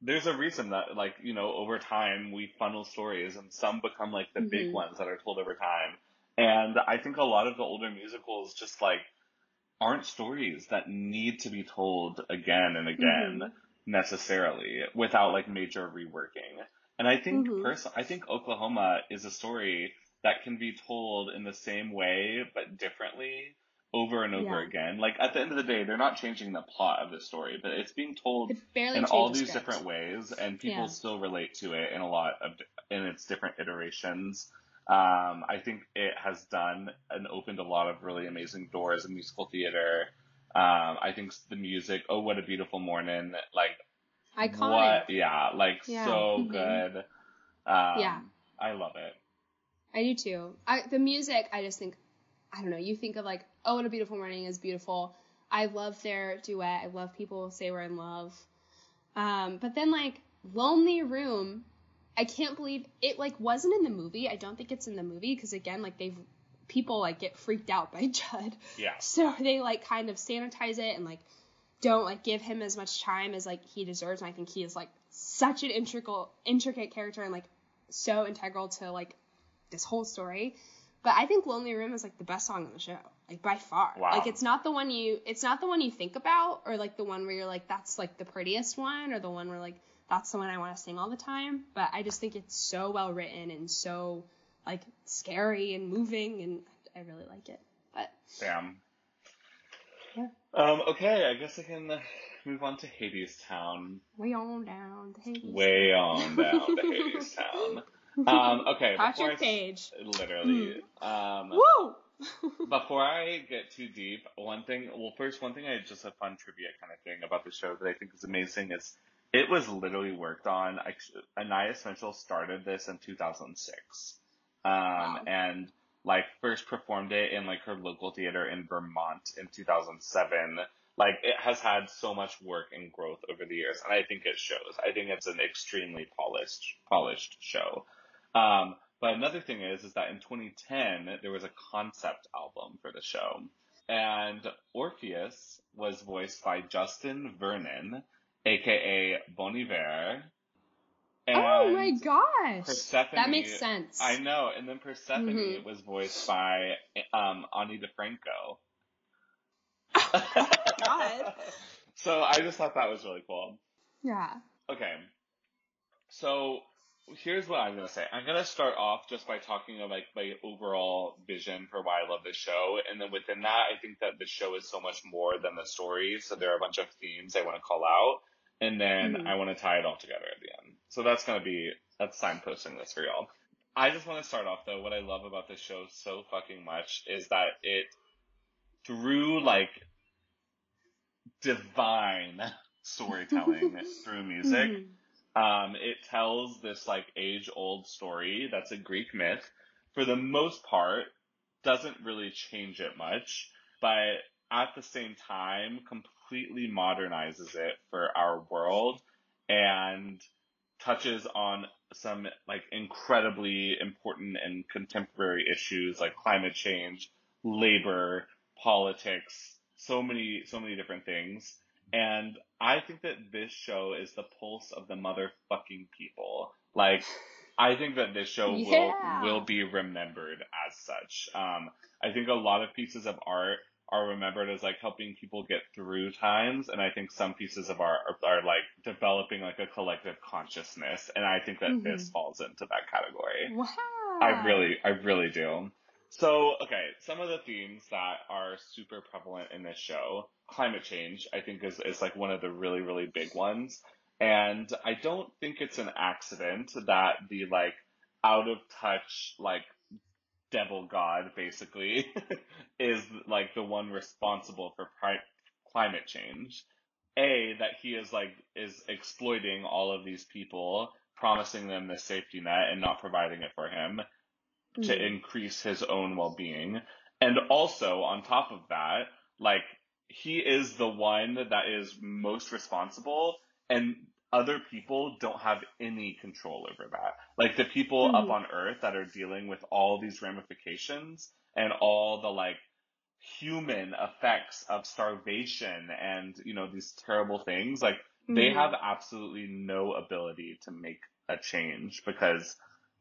there's a reason that like, you know, over time we funnel stories and some become like the big Mhm. ones that are told over time. And I think a lot of the older musicals just like aren't stories that need to be told again and again Mhm. necessarily without like major reworking. And I think Mhm. pers- I think Oklahoma is a story that can be told in the same way but differently over and over Yeah. again. Like at the end of the day, they're not changing the plot of the story, but it's being told It barely in all these script. different ways, and people Yeah. still relate to it in a lot of in its different iterations. Um, I think it has done and opened a lot of really amazing doors in musical theater. Um, I think the music, oh, what a beautiful morning, like Iconic. what, yeah, like Yeah. so Mhm. good. Um, Yeah. I love it. I do too. I, the music, I just think, I don't know. You think of like, oh, what a beautiful morning is beautiful. I love their duet. I love people say we're in love. Um, but then like Lonely Room, I can't believe it like wasn't in the movie. I don't think it's in the movie because again, like they've people like get freaked out by Judd. Yeah. So they like kind of sanitize it and like don't like give him as much time as like he deserves. And I think he is like such an integral intricate character and like so integral to like this whole story. But I think Lonely Room is like the best song on the show, like by far. Wow. Like it's not the one you it's not the one you think about or like the one where you're like that's like the prettiest one or the one where like that's the one I want to sing all the time. But I just think it's so well written and so like scary and moving and I really like it. But Damn. Yeah. Um, okay, I guess I can move on to Hadestown. way on down to Hades. Town. Way on down to Hadestown. Um, okay, I Patrick s- Page. Literally. Um, Woo! before I get too deep, one thing, well, first, one thing I just a fun trivia kind of thing about the show that I think is amazing is it was literally worked on. Anaïs Mitchell started this in 2006. Um, Wow. and like first performed it in like her local theater in Vermont in 2007. Like it has had so much work and growth over the years, and I think it shows. I think it's an extremely polished, polished show. Um, but another thing is, is that in 2010 there was a concept album for the show, and Orpheus was voiced by Justin Vernon, aka Bon Iver. oh my gosh. Persephone, that makes sense. I know. And then Persephone Mhm. was voiced by um, Ani DiFranco. God. so I just thought that was really cool. Yeah. Okay. So here's what I'm gonna say. I'm gonna start off just by talking of like my overall vision for why I love this show, and then within that, I think that the show is so much more than the story. So there are a bunch of themes I want to call out, and then Mhm. I want to tie it all together at the end. So that's gonna be that's signposting this for y'all. I just want to start off though. What I love about this show so fucking much is that it through like divine storytelling through music. Mhm. Um, it tells this like age old story that's a Greek myth. For the most part, doesn't really change it much, but at the same time, completely modernizes it for our world and touches on some like incredibly important and contemporary issues like climate change, labor, politics, so many, so many different things. And I think that this show is the pulse of the motherfucking people. Like, I think that this show Yeah. will will be remembered as such. Um, I think a lot of pieces of art are remembered as like helping people get through times, and I think some pieces of art are, are like developing like a collective consciousness, and I think that this Mhm. falls into that category. Wow. I really, I really do. So, okay, some of the themes that are super prevalent in this show, climate change, I think is, is like one of the really, really big ones. And I don't think it's an accident that the like out of touch, like devil god basically is like the one responsible for pri- climate change. A, that he is like, is exploiting all of these people, promising them the safety net and not providing it for him to Mhm. increase his own well-being. And also on top of that, like he is the one that is most responsible and other people don't have any control over that. Like the people up Mhm. on earth that are dealing with all these ramifications and all the like human effects of starvation and, you know, these terrible things, like they Mhm. have absolutely no ability to make a change because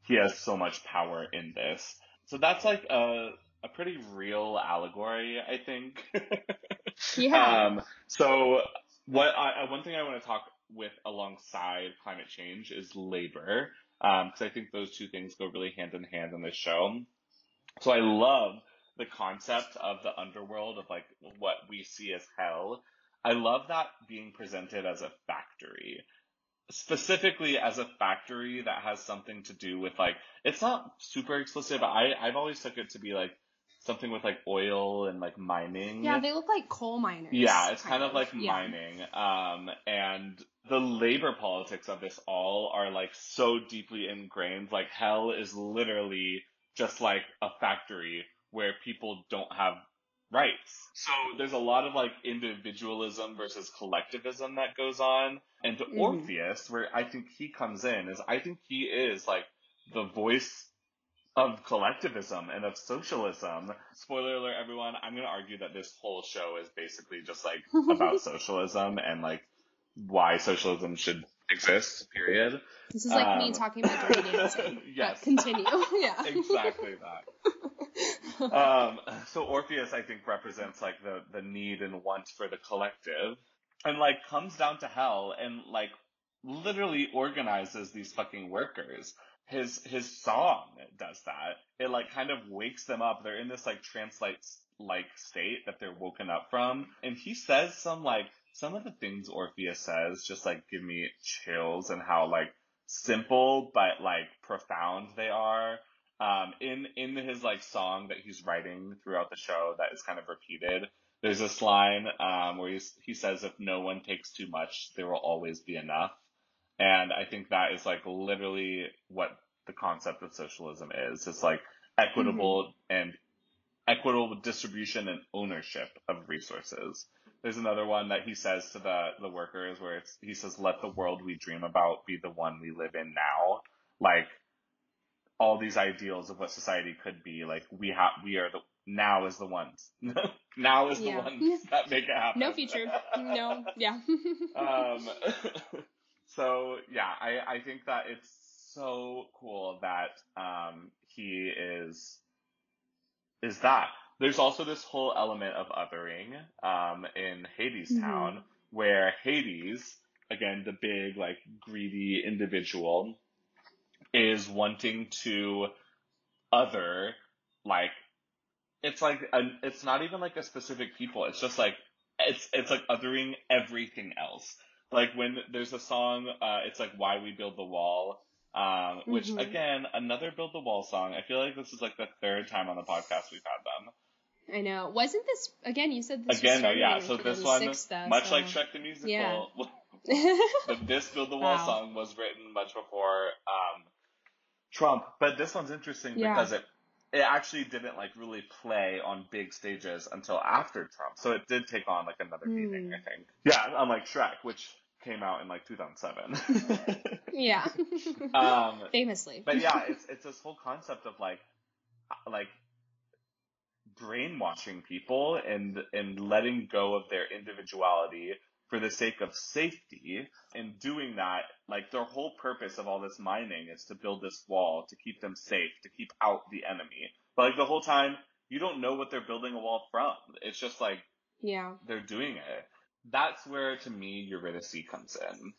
he has so much power in this. So that's like a a pretty real allegory, I think. Yeah. Um, so what I, I- one thing I want to talk with alongside climate change is labor, because I think those two things go really hand in hand in this show. So I love the concept of the underworld of like what we see as hell. I love that being presented as a factory. Specifically as a factory that has something to do with like, it's not super explicit, but I, I've always took it to be like something with like oil and like mining. yeah, they look like coal miners. Yeah, it's kind, of, like Yeah. mining. Um, and the labor politics of this all are like so deeply ingrained. Like hell is literally just like a factory where people don't have rights. So there's a lot of like individualism versus collectivism that goes on. And to Mhm. Orpheus, where I think he comes in, is I think he is like the voice of collectivism and of socialism. Spoiler alert, everyone, I'm going to argue that this whole show is basically just like about socialism and like why socialism should exist, period. This is like me Um, talking about dancing. yes. But continue. yeah. exactly that. Um, so Orpheus, I think, represents like the, the need and want for the collective and like comes down to hell and like literally organizes these fucking workers. His, his song does that. It like kind of wakes them up. They're in this like trance like state that they're woken up from. And he says some like, some of the things Orpheus says just like give me chills and how like simple but like profound they are um, in in his like song that he's writing throughout the show that is kind of repeated. There's this line um, where he's, he says, "If no one takes too much, there will always be enough," and I think that is like literally what the concept of socialism is. It's like equitable and equitable distribution and ownership of resources. There's another one that he says to the the workers where it's he says, "Let the world we dream about be the one we live in now." Like all these ideals of what society could be. Like we have, we are the, now is the ones. now is the ones that make it happen. No future. No. Yeah. um, so yeah, I, I think that it's so cool that um, he is is that. There's also this whole element of othering um, in Hades Mhm. Town, where Hades, again the big like greedy individual, is wanting to other like it's like a, it's not even like a specific people. It's just like it's it's like othering everything else. Like when there's a song, uh, it's like "Why We Build the Wall," um, which Mhm. again another "Build the Wall" song. I feel like this is like the third time on the podcast we've had them. I know. Wasn't this again? You said this again, was no, started yeah. So this one, though, much so- like Shrek the Musical, Yeah. the, this "Build the Wall" Wow. song was written much before um, Trump. But this one's interesting Yeah. because it it actually didn't like really play on big stages until after Trump. So it did take on like another meaning, Hmm. I think. Yeah, unlike Shrek, which came out in like 2007. yeah. um, Famously. but yeah, it's it's this whole concept of like like brainwashing people and and letting go of their individuality for the sake of safety. and doing that, like their whole purpose of all this mining is to build this wall to keep them safe, to keep out the enemy. But like the whole time, you don't know what they're building a wall from. It's just like Yeah. they're doing it. That's where to me Eurydice comes in.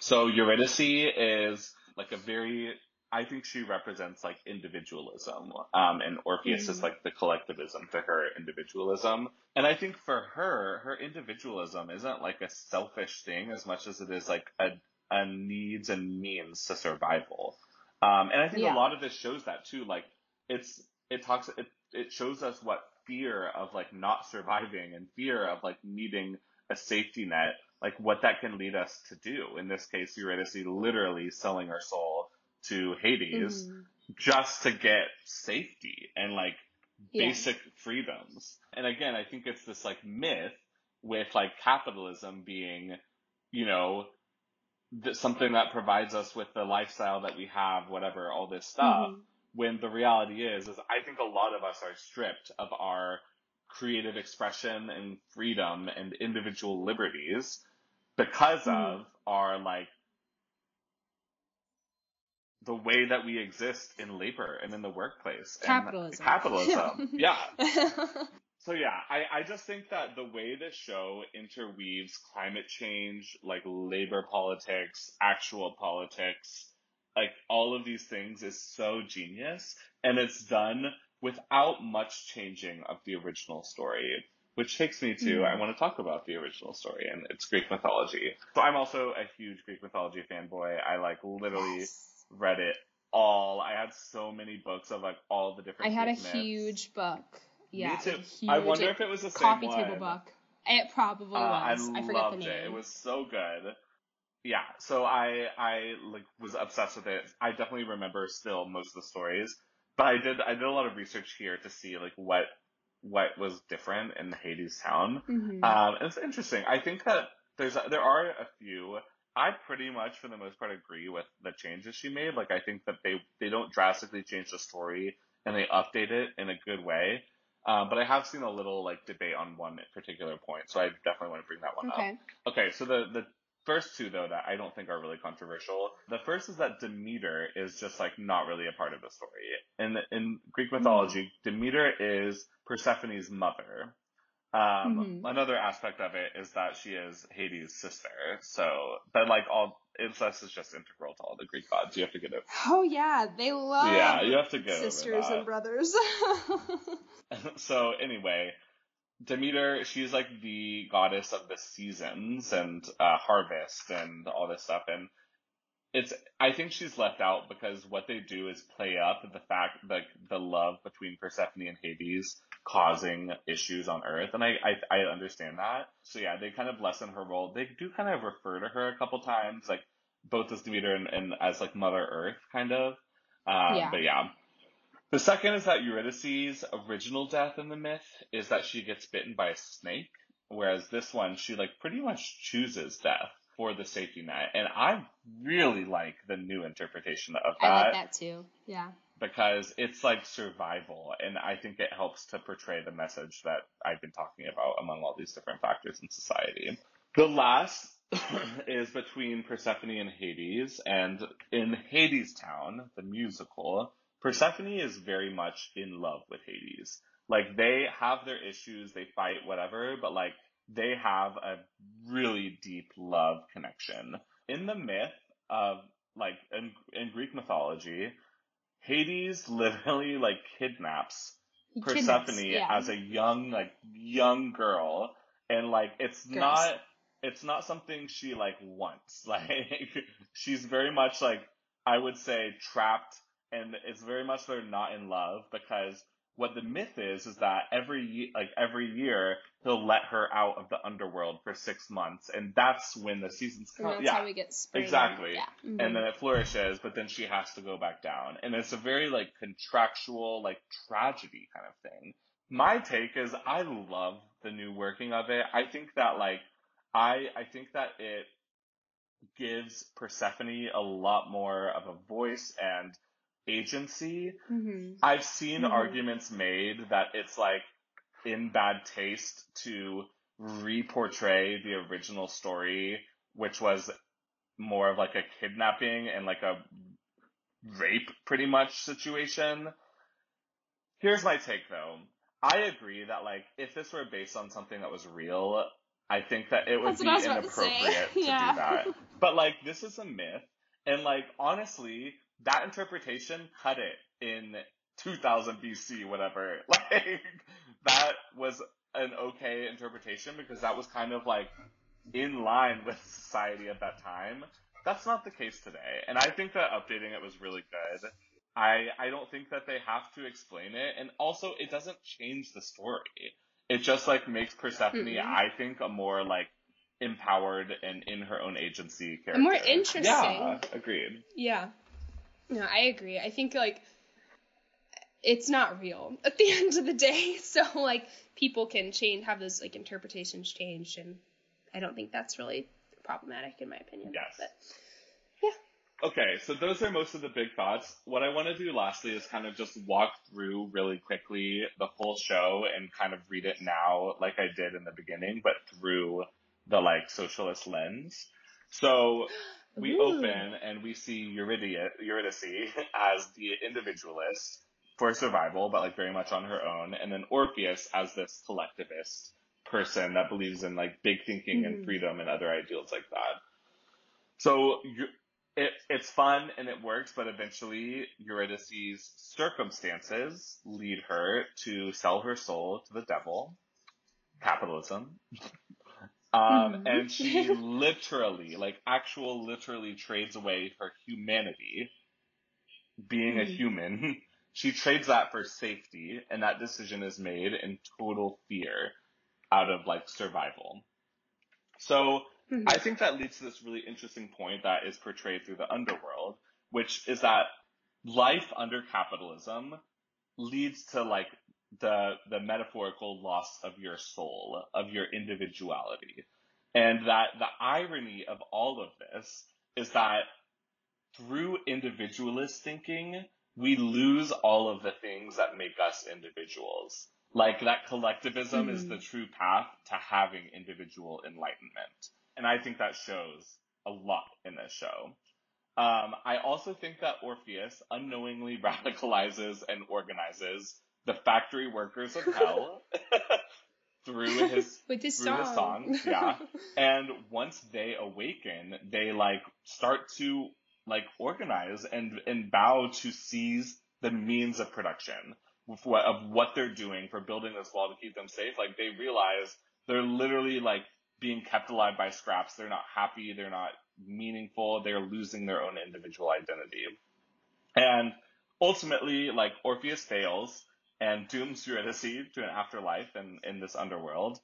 So Eurydice is like a very I think she represents like individualism. Um and Orpheus is Mhm. like the collectivism to her individualism. And I think for her, her individualism isn't like a selfish thing as much as it is like a a needs and means to survival. Um and I think Yeah. a lot of this shows that too. Like it's it talks it it shows us what fear of like not surviving and fear of like needing a safety net, like what that can lead us to do. In this case, Eurydice literally selling her soul to Hades Mhm. just to get safety and like Yeah. basic freedoms. And again, I think it's this like myth with like capitalism being, you know, th- something that provides us with the lifestyle that we have, whatever, all this stuff Mhm. when the reality is is I think a lot of us are stripped of our creative expression and freedom and individual liberties because Mhm. of our like the way that we exist in labor and in the workplace and Capitalism. capitalism yeah so yeah, I, I just think that the way this show interweaves climate change, like labor politics, actual politics, like all of these things is so genius. And it's done without much changing of the original story. Which takes me to, Mhm. I want to talk about the original story and it's Greek mythology. So I'm also a huge Greek mythology fanboy. I like literally Yes. Read it all. I had so many books of like all the different. I had a myths. huge book. Yeah. too. like, Huge, I wonder if it was the same coffee one. table book. It probably Uh, was. I, forget the loved name. it. It was so good. Yeah, so I I like was obsessed with it. I definitely remember still most of the stories, but I did I did a lot of research here to see like what what was different in Hadestown. Mhm. Um, it's interesting. I think that there's there are a few. I pretty much for the most part agree with the changes she made. Like I think that they they don't drastically change the story and they update it in a good way. Um, but I have seen a little like debate on one particular point, so I definitely want to bring that one up. okay. Okay, so the the first two though that I don't think are really controversial. The first is that Demeter is just like not really a part of the story. In in Greek mythology, Demeter is Persephone's mother. Um, Mhm. Another aspect of it is that she is Hades' sister. So, but like all incest is just integral to all the Greek gods. You have to get it. Oh yeah, they love yeah, you have to get sisters and brothers. so anyway, Demeter, she's like the goddess of the seasons and uh, harvest and all this stuff. And it's, I think she's left out because what they do is play up the fact, like the love between Persephone and Hades causing issues on Earth. And I, I, I understand that. So yeah, they kind of lessen her role. They do kind of refer to her a couple times, like both as Demeter and, and as like Mother Earth kind of. Um, Yeah. But yeah. The second is that Eurydice's original death in the myth is that she gets bitten by a snake, whereas this one, she like pretty much chooses death for the safety net. And I really like the new interpretation of that. I like that too. Yeah. Because it's like survival and I think it helps to portray the message that I've been talking about among all these different factors in society. The last is between Persephone and Hades and in Hadestown, the musical, Persephone is very much in love with Hades. Like they have their issues, they fight, whatever, but like they have a really deep love connection. In the myth of like in, in Greek mythology, Hades literally like kidnaps Persephone kidnaps, yeah. as a young like young girl and like it's Gross. not it's not something she like wants. Like she's very much like I would say trapped and it's very much they're not in love because what the myth is is that every like every year he'll let her out of the underworld for 6 months and that's when the seasons And come. that's Yeah how we get spring. exactly. Yeah. Mhm. and then it flourishes, but then she has to go back down. And it's a very like contractual, like tragedy kind of thing. My take is I love the new working of it. I think that like I I think that it gives Persephone a lot more of a voice and agency. Mhm. I've seen Mhm. arguments made that it's like in bad taste to re-portray the original story, which was more of like a kidnapping and like a rape pretty much situation. Here's my take though. I agree that like if this were based on something that was real, I think that it would That's be what I was about to inappropriate to, Yeah. do that. But like this is a myth and like honestly, that interpretation cut it in 2000 BC whatever. Like that was an okay interpretation because that was kind of like in line with society at that time. That's not the case today. And I think that updating it was really good. I I don't think that they have to explain it and also it doesn't change the story. It just like makes Persephone Mm-mm. I think a more like empowered and in her own agency character. More interesting. Yeah, agreed. Yeah. No, I agree. I think like it's not real at the end of the day. So like people can change have those like interpretations changed and I don't think that's really problematic in my opinion. Yes. But Okay, so those are most of the big thoughts. What I want to do lastly is kind of just walk through really quickly the whole show and kind of read it now like I did in the beginning, but through the like socialist lens. So we Ooh. open and we see Eurydice, Eurydice as the individualist for survival, but like very much on her own, and then Orpheus as this collectivist person that believes in like big thinking and Mhm. freedom and other ideals like that. So it, it's fun and it works, but eventually Eurydice's circumstances lead her to sell her soul to the devil. Capitalism. Um, Mhm. and she literally, like actual literally trades away her humanity, being a Mhm. human. She trades that for safety, and that decision is made in total fear out of like survival. So Mhm. I think that leads to this really interesting point that is portrayed through the underworld, which is that life under capitalism leads to like the the metaphorical loss of your soul, of your individuality. And that the irony of all of this is that through individualist thinking, we lose all of the things that make us individuals. Like that collectivism is Mhm. the true path to having individual enlightenment. And I think that shows a lot in this show. Um, I also think that Orpheus unknowingly radicalizes and organizes the factory workers of hell through his with his through his song. songs, yeah. and once they awaken, they like start to like organize and and bow to seize the means of production of what, of what they're doing for building this wall to keep them safe. Like they realize they're literally like being kept alive by scraps. They're not happy. They're not meaningful. They're losing their own individual identity. And ultimately, like Orpheus fails and dooms Eurydice to an afterlife in, in this underworld.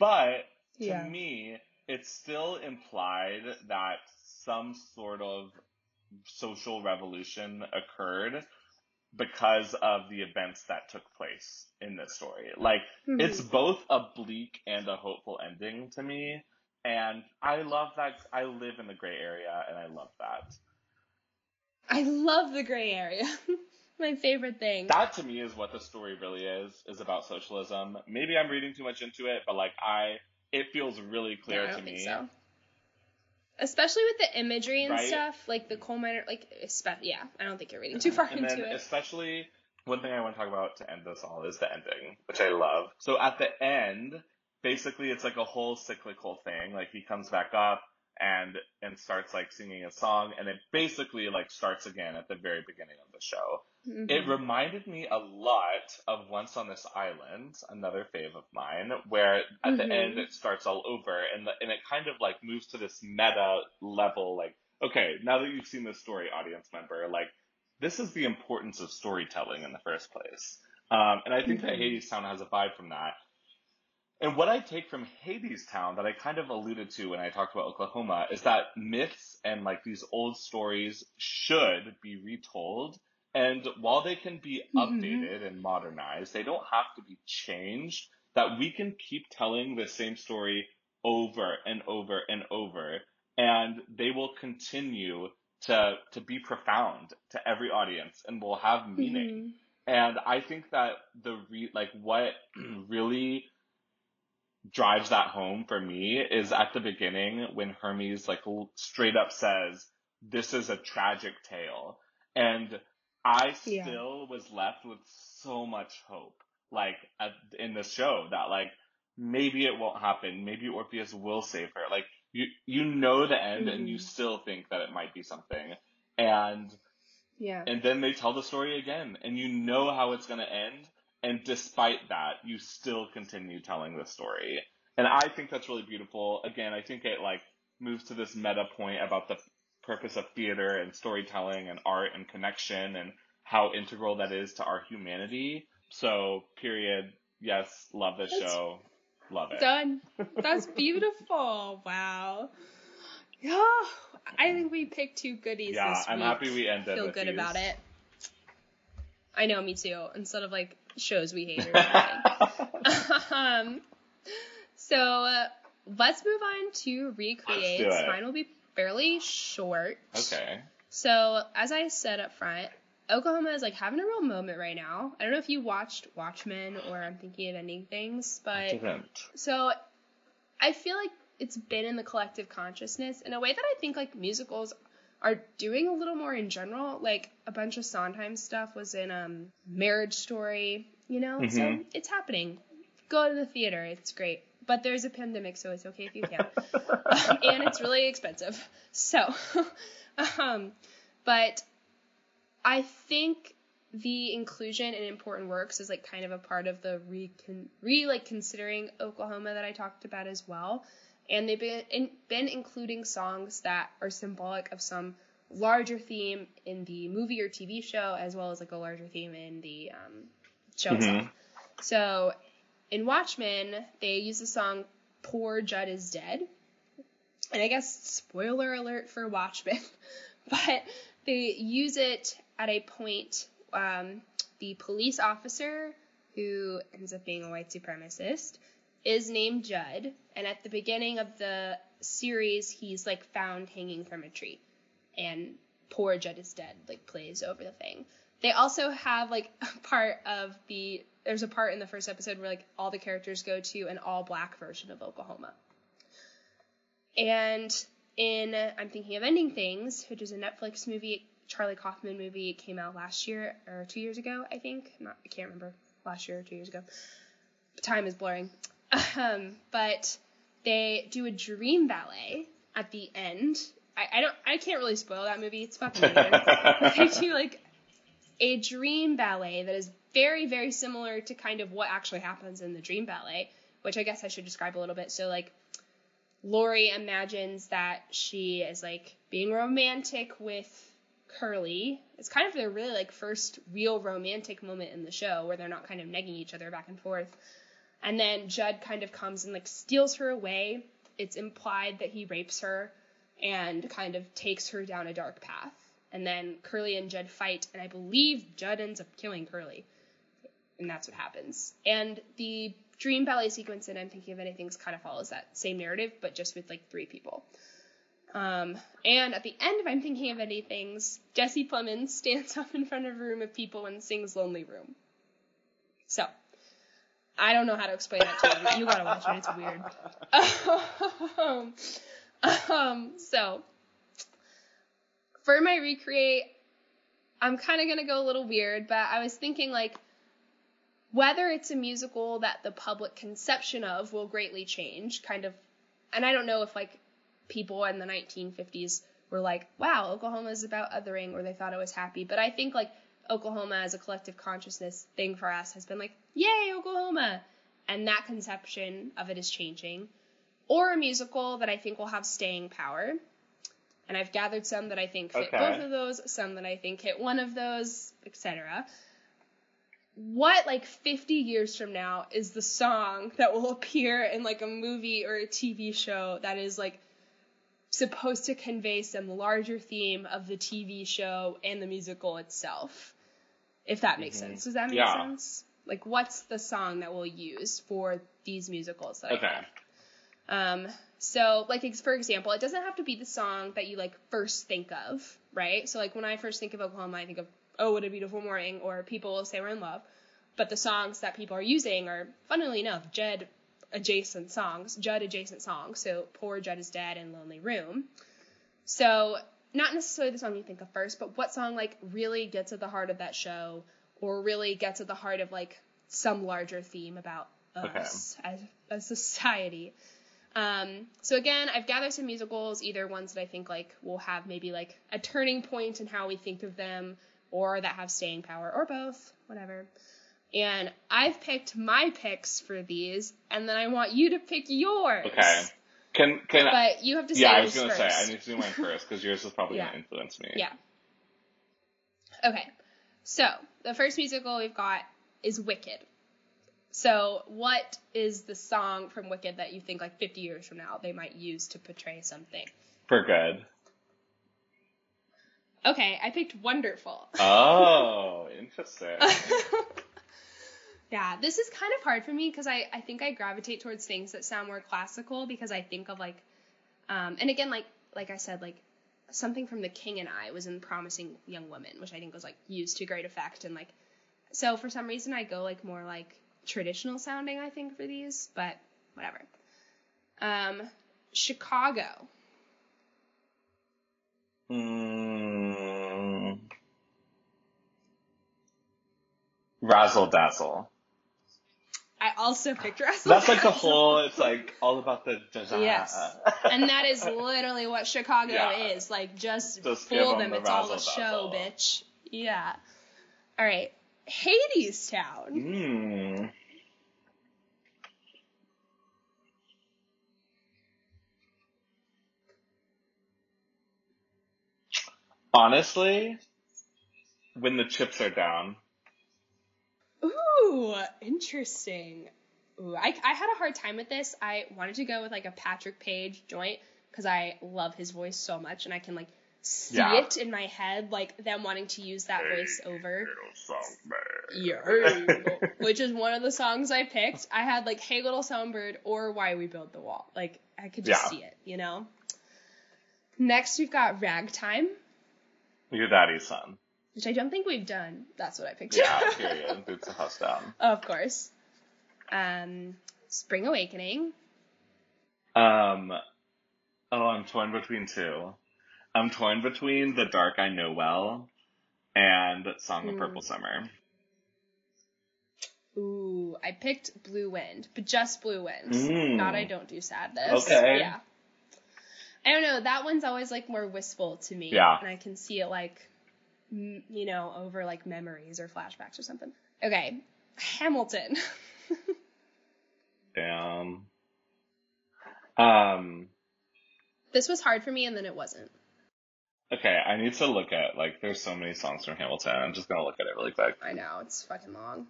But to Yeah. me, it's still implied that some sort of social revolution occurred because of the events that took place in this story. Like, Mhm. it's both a bleak and a hopeful ending to me. And I love that. I live in the gray area and I love that. I love the gray area. my favorite thing. That to me is what the story really is, is about socialism. Maybe I'm reading too much into it, but like I, it feels really clear to me. so. Especially with the imagery and Right? stuff, like the coal miner, like, yeah, I don't think you're reading uh-huh. too far And into then it. especially one thing I want to talk about to end this all is the ending, which I love. So at the end, basically it's like a whole cyclical thing. Like he comes back up and and starts like singing a song and it basically like starts again at the very beginning of the show. It Mhm. reminded me a lot of Once on This Island, another fave of mine, where at the Mhm. end it starts all over and the, and it kind of like moves to this meta level like okay, now that you've seen this story audience member, like this is the importance of storytelling in the first place. Um, and I think that Mhm. Hadestown has a vibe from that. And what I take from Hadestown that I kind of alluded to when I talked about Oklahoma is that myths and like these old stories should be retold. And while they can be Mhm. updated and modernized, they don't have to be changed. That we can keep telling the same story over and over and over, and they will continue to to be profound to every audience and will have meaning. Mhm. And I think that the re- like what really drives that home for me is at the beginning when Hermes like straight up says, "This is a tragic tale," and I Yeah. still was left with so much hope, like at, in the show that like maybe it won't happen, maybe Orpheus will save her. Like you you know the end, and you Mhm. still think that it might be something, and Yeah. and then they tell the story again and you know how it's going to end and despite that you still continue telling the story and i think that's really beautiful again i think it like moves to this meta point about the purpose of theater and storytelling and art and connection and how integral that is to our humanity so period yes love this That's show love it Done. That's beautiful. Wow. Yeah. I think we picked two goodies yeah this i'm happy we ended Feel good these. about it. I know, me too. Instead of like shows we hate or something. um, so uh, let's move on to recreate. Let's do it. Mine will be fairly short. okay So as I said up front, Oklahoma is like having a real moment right now. I don't know if you watched Watchmen or I'm thinking of ending things, but didn't so I feel like it's been in the collective consciousness in a way that I think like musicals are doing a little more in general. Like a bunch of Sondheim stuff was in um Marriage Story, you know? So Mhm. it's happening. Go to the theater, it's great. But there's a pandemic, so it's okay if you can't. Um, and it's really expensive. So um but I think the inclusion in important works is like kind of a part of the re, re like considering Oklahoma that I talked about as well. And they've been in, been including songs that are symbolic of some larger theme in the movie or TV show, as well as like a larger theme in the um, show itself. Mhm. So in Watchmen, they use the song "Poor Judd is Dead," and I guess spoiler alert for Watchmen, but they use it at a point. Um, the police officer who ends up being a white supremacist is named Judd, and at the beginning of the series, he's like found hanging from a tree, and "Poor Judd is Dead" like plays over the thing. They also have like a part of the there's a part in the first episode where like all the characters go to an all black version of Oklahoma. And in I'm thinking of ending things, which is a Netflix movie, Charlie Kaufman movie, it came out last year or two years ago, I think. Not I can't remember last year or two years ago. Time is blurring. Um, but they do a dream ballet at the end. I, I don't I can't really spoil that movie. It's fucking weird. they do like a dream ballet that is very, very similar to kind of what actually happens in the dream ballet, which I guess I should describe a little bit. So, like, Laurey imagines that she is like being romantic with Curly. It's kind of their really like first real romantic moment in the show where they're not kind of negging each other back and forth. And then Judd kind of comes and like steals her away. It's implied that he rapes her and kind of takes her down a dark path. And then Curly and Judd fight, and I believe Judd ends up killing Curly. And that's what happens. And the dream ballet sequence in I'm Thinking of Ending Things kind of follows that same narrative, but just with like three people. Um, and at the end, if I'm thinking of any things, Jesse Plemons stands up in front of a room of people and sings Lonely Room. So, I don't know how to explain that to you. You gotta watch it, it's weird. um, um, so, for my recreate, I'm kind of gonna go a little weird, but I was thinking like, whether it's a musical that the public conception of will greatly change, kind of, and I don't know if like people in the 1950s were like, wow, Oklahoma is about othering, or they thought it was happy. But I think like Oklahoma as a collective consciousness thing for us has been like, yay, Oklahoma! And that conception of it is changing. Or a musical that I think will have staying power. And I've gathered some that I think fit Okay. both of those, some that I think hit one of those, etc. What, like 50 years from now, is the song that will appear in like a movie or a TV show that is like supposed to convey some larger theme of the TV show and the musical itself. If that makes Mhm. sense. Does that make Yeah. sense? Like, what's the song that we'll use for these musicals that I Okay. have? Um, so, like, for example, it doesn't have to be the song that you, like, first think of, right? So, like, when I first think of Oklahoma, I think of, oh, what a beautiful morning, or people will say we're in love. But the songs that people are using are, funnily enough, Jed adjacent songs, Jud adjacent songs. So Poor Jud is Dead and Lonely Room. So not necessarily the song you think of first, but what song like really gets at the heart of that show or really gets at the heart of like some larger theme about us as a society. Um, so again, I've gathered some musicals, either ones that I think like will have maybe like a turning point in how we think of them, or that have staying power, or both, whatever. And I've picked my picks for these, and then I want you to pick yours. Okay. Can can I? But you have to say Yeah, I was gonna first. say I need to do mine first because yours is probably Yeah. gonna influence me. Yeah. Okay. So, the first musical we've got is Wicked. So, what is the song from Wicked that you think like 50 years from now they might use to portray something? For good. Okay, I picked Wonderful. Oh, interesting. yeah, this is kind of hard for me because I, I think I gravitate towards things that sound more classical because I think of like, um, and again, like like I said, like something from The King and I was in Promising Young Woman, which I think was like used to great effect and like, so for some reason I go like more like traditional sounding I think for these, but whatever. Um, Chicago. Mm. Razzle dazzle. I also picked Russell. That's like the whole. It's like all about the. Yes. and that is literally what Chicago Yeah. is. Like, just, Just fool 'em them. the It's all a show, bitch. Yeah. All right. Hadestown. Mm. Honestly, when the chips are down. Ooh, interesting. Ooh, I, I had a hard time with this. I wanted to go with like a Patrick Page joint because I love his voice so much and I can like see Yeah. it in my head, like them wanting to use that voice over. Yeah. Yeah, which is one of the songs I picked. I had like "Hey Little Songbird" or "Why We Build the Wall." Like I could just Yeah. see it, you know. Next, we've got "Ragtime," Your daddy's son. Which I don't think we've done. That's what I picked. Yeah, period. Boots the house down. of course. Um, "Spring Awakening." Um, oh, I'm torn between two. I'm torn between The Dark I Know Well and Song of Hmm. Purple Summer. Ooh, I picked "Blue Wind," but just "Blue Wind." Mm. Not "I Don't Do Sadness." Okay. Yeah. I don't know. That one's always like more wistful to me. Yeah. And I can see it like, m- you know, over like memories or flashbacks or something. Okay, Hamilton. Damn. Um, this was hard for me, and then it wasn't. okay, I need to look at, like, there's so many songs from Hamilton. I'm just gonna look at it really quick. I know it's fucking long.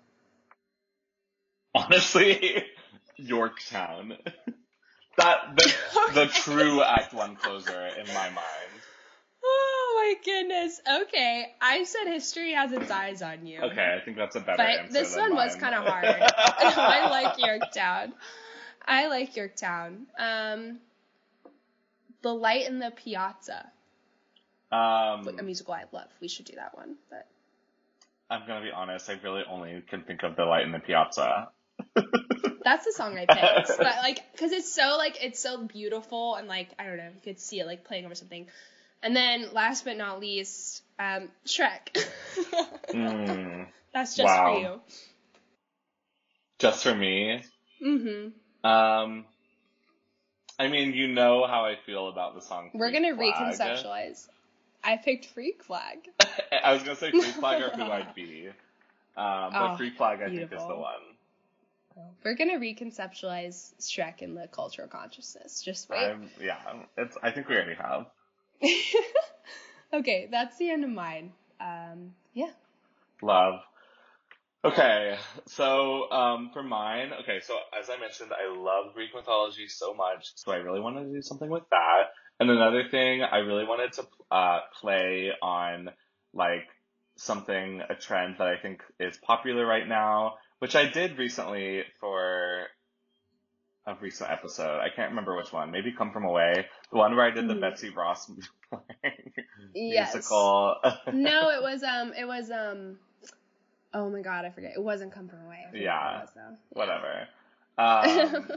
Honestly, Yorktown. that, the, the true Act 1 closer in my mind. My goodness. Okay, I said history has its eyes on you. Okay, I think that's a better But answer this one was kind of hard. I like Yorktown. I like Yorktown. Um, The Light in the Piazza. Um, a musical I love. We should do that one. But I'm gonna be honest. I really only can think of the light in the piazza. that's the song I picked. but like, cause it's so like it's so beautiful and like I don't know, you could see it like playing over something. And then last but not least, um, Shrek. mm, that's just wow. for you. Just for me. Mm-hmm. Um. I mean, you know how I feel about the song. We're Freak gonna Flag. reconceptualize. I picked Freak Flag. I was gonna say Freak Flag or Who I'd Be. Um, but Oh, Freak Flag, I think, is the one. We're gonna reconceptualize Shrek in the cultural consciousness. Just wait. I'm, yeah, it's. I think we already have. okay, that's the end of mine. Um, yeah. Love. Okay, so um, for mine, okay, so as I mentioned, I love Greek mythology so much, so I really wanted to do something with that. And another thing, I really wanted to uh, play on like something, a trend that I think is popular right now, which I did recently for a recent episode. I can't remember which one. Maybe Come From Away, the one where I did the Mhm. Betsy Ross Yes. musical. No, it was um, it was um. Oh my god, I forget. It wasn't Come From Away. Yeah. was, though. whatever. Um,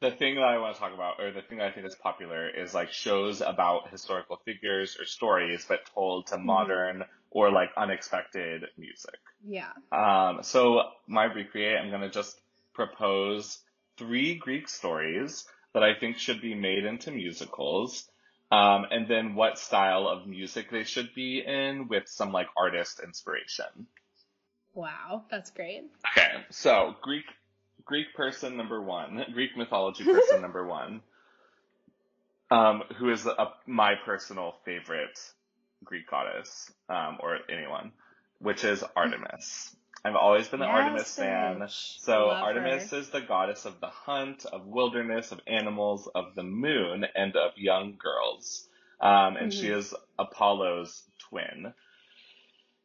the thing that I want to talk about, or the thing that I think is popular, is like shows about historical figures or stories, but told to modern or like unexpected music. Yeah. Um, so my recreate, I'm gonna just propose three Greek stories that I think should be made into musicals. Um, and then what style of music they should be in with some like artist inspiration. Wow, that's great. Okay, so Greek Greek person number one, Greek mythology person number one, um, who is a, my personal favorite Greek goddess, um, or anyone, which is Artemis. I've always been an Artemis Yes, fan. So Love Artemis her. is the goddess of the hunt, of wilderness, of animals, of the moon, and of young girls. Um, and she Mhm. is Apollo's twin.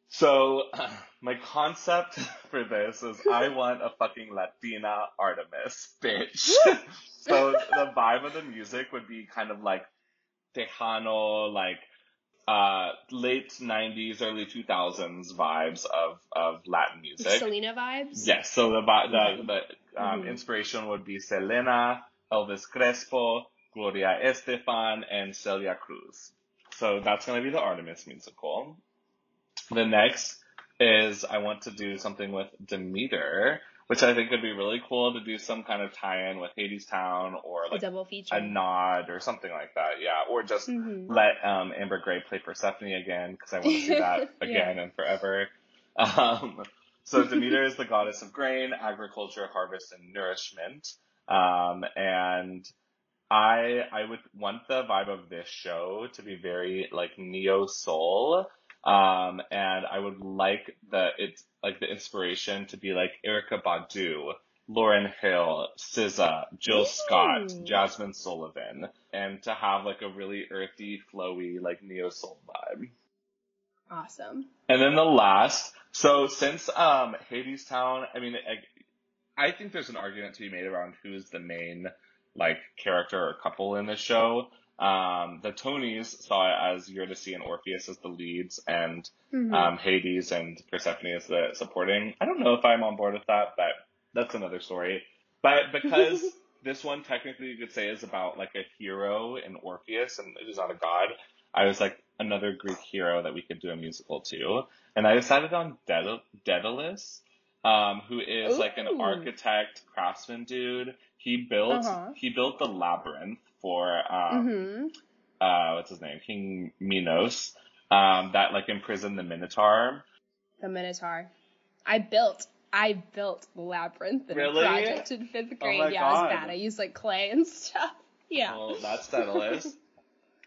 So my concept for this is I want a fucking Latina Artemis, bitch. so the vibe of the music would be kind of like Tejano, like uh late 90s, early 2000s vibes of of Latin music. Selena vibes. Yes, so the the, the um, Mhm. inspiration would be Selena, Elvis Crespo, Gloria Estefan, and Celia Cruz. So that's going to be the Artemis musical. The next is I want to do something with Demeter, which I think would be really cool to do some kind of tie-in with Hadestown or like A double feature. a nod or something like that. Yeah, or just Mhm. let um, Amber Gray play Persephone again because I want to see that Yeah. again and forever. Um, so Demeter is the goddess of grain, agriculture, harvest, and nourishment. Um, and I I would want the vibe of this show to be very like neo soul. Um, and I would like the it's like the inspiration to be like Erykah Badu, Lauryn Hill, SZA, Jill Scott, Jazmine Sullivan, and to have like a really earthy, flowy, like neo soul vibe. Awesome. And then the last, so since um Hadestown, I mean, I, I think there's an argument to be made around who's the main like character or couple in the show. Um, the Tonys saw it as Eurydice and Orpheus as the leads, and Mhm. um, Hades and Persephone as the supporting. I don't know if I'm on board with that, but that's another story. But because this one technically you could say is about like a hero in Orpheus and it is not a god, I was like another Greek hero that we could do a musical to. And I decided on Daedal- Daedalus, um, who is like an architect, craftsman dude. He built Uh-huh. he built the labyrinth for um, Mhm. uh, what's his name, King Minos, um, that like imprisoned the Minotaur. The Minotaur. I built. I built the labyrinth in Really? project in fifth Oh grade. my yeah, it was bad. I used like clay and stuff. Yeah. Well, that's Daedalus.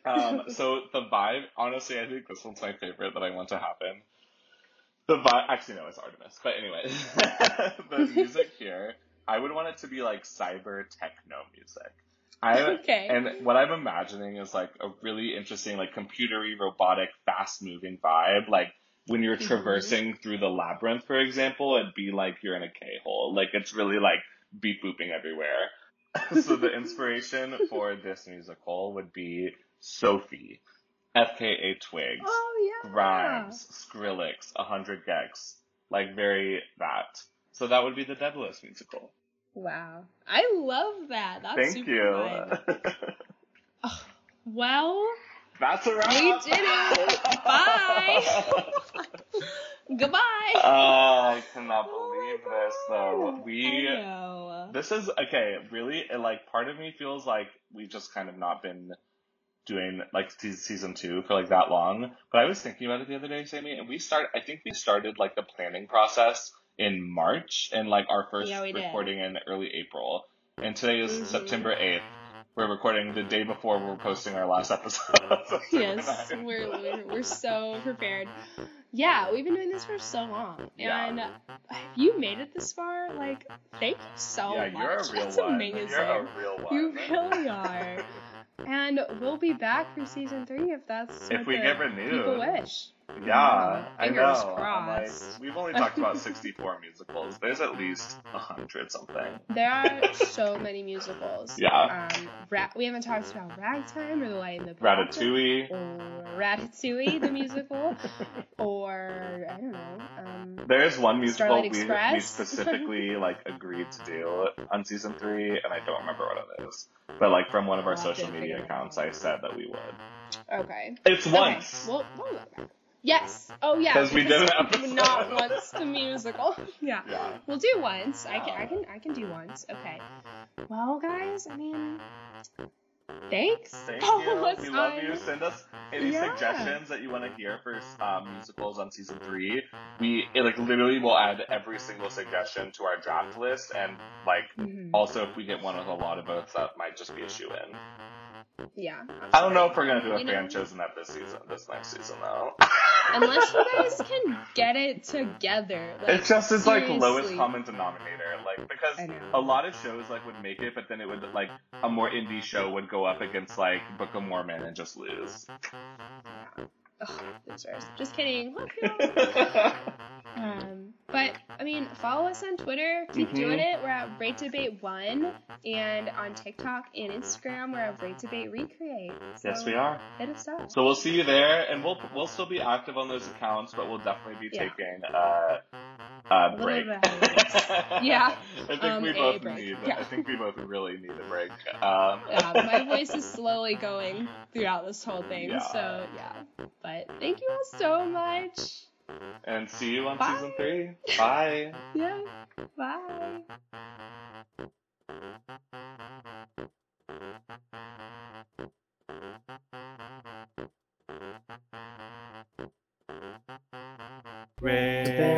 um, so the vibe, honestly, I think this one's my favorite that I want to happen. The vibe, actually no, it's Artemis. But anyway, the music here, I would want it to be like cyber techno music. I Okay. and what I'm imagining is like a really interesting, like computery, robotic, fast moving vibe. Like when you're Mhm. traversing through the labyrinth, for example, it'd be like you're in a K hole. Like it's really like beep booping everywhere. so the inspiration for this musical would be Sophie, FKA Twigs, Oh yeah. Grimes, Skrillex, 100 gecs. Like, very that. So that would be the Daedalus musical. Wow. I love that. That's Thank super you. fun. Well, That's a wrap. We did it. Bye. goodbye. oh, I cannot Oh believe this though. We I know. This is okay. Really, it, like part of me feels like we've just kind of not been doing like se- season two for like that long. But I was thinking about it the other day, Sammy, and we start. I think we started like the planning process in March, and like our first Yeah, recording in early April. And today is Mhm. September eighth. We're recording the day before we're posting our last episode. Yes, we're, we're we're so prepared. Yeah, we've been doing this for so long, Yeah. and if you made it this far, like, thank you so yeah, much. you're a real That's one. amazing. You're a real one. You really are. and we'll be back for season three if that's If we get renewed. People wish. Yeah, I Fingers know. I'm crossed. like, we've only talked about 64 musicals. There's at least a hundred something. There are so many musicals. Yeah. Um, Ra- we haven't talked about Ragtime or The Light in the Ratatouille. Or Ratatouille, the musical. or, I don't know. Um, There's one musical we, we specifically like agreed to do on season three, and I don't remember what it is. But like from one of our I'll social media accounts. I said that we would. okay. It's once. Okay. Well, we'll back. Yes. Oh, yeah. 'Cause we did an. Not once the musical. yeah. Yeah. We'll do once. I can. I can. I can do once. Okay. Well, guys. I mean, thanks. Thank Follow you. us We love on- you. Send us any Yeah. suggestions that you want to hear for um, musicals on season three. We it, like literally will add every single suggestion to our draft list, and like Mhm. also if we get one with a lot of votes, that might just be a shoe in. Yeah. I don't know if we're gonna do a You know- fan chosen at this season, this next season though. Unless you guys can get it together. Like, It's just it's like lowest common denominator, like because a lot of shows like would make it, but then it would like a more indie show would go up against like Book of Mormon and just lose. Ugh, losers. Just kidding. Um, but I mean, follow us on Twitter. Keep Mhm. doing it. We're at Rate Debate One, and on TikTok and Instagram, we're at Rate Debate Recreate. So yes, we are. Hit us up. So we'll see you there, and we'll we'll still be active on those accounts, but we'll definitely be Yeah. taking uh, a break. a Yeah. I think Um, we both need. Yeah. I think we both really need a break. Um, Yeah, my voice is slowly going throughout this whole thing. Yeah. So yeah. But thank you all so much. and see you on Bye. season three. Bye. Yeah. Bye. Red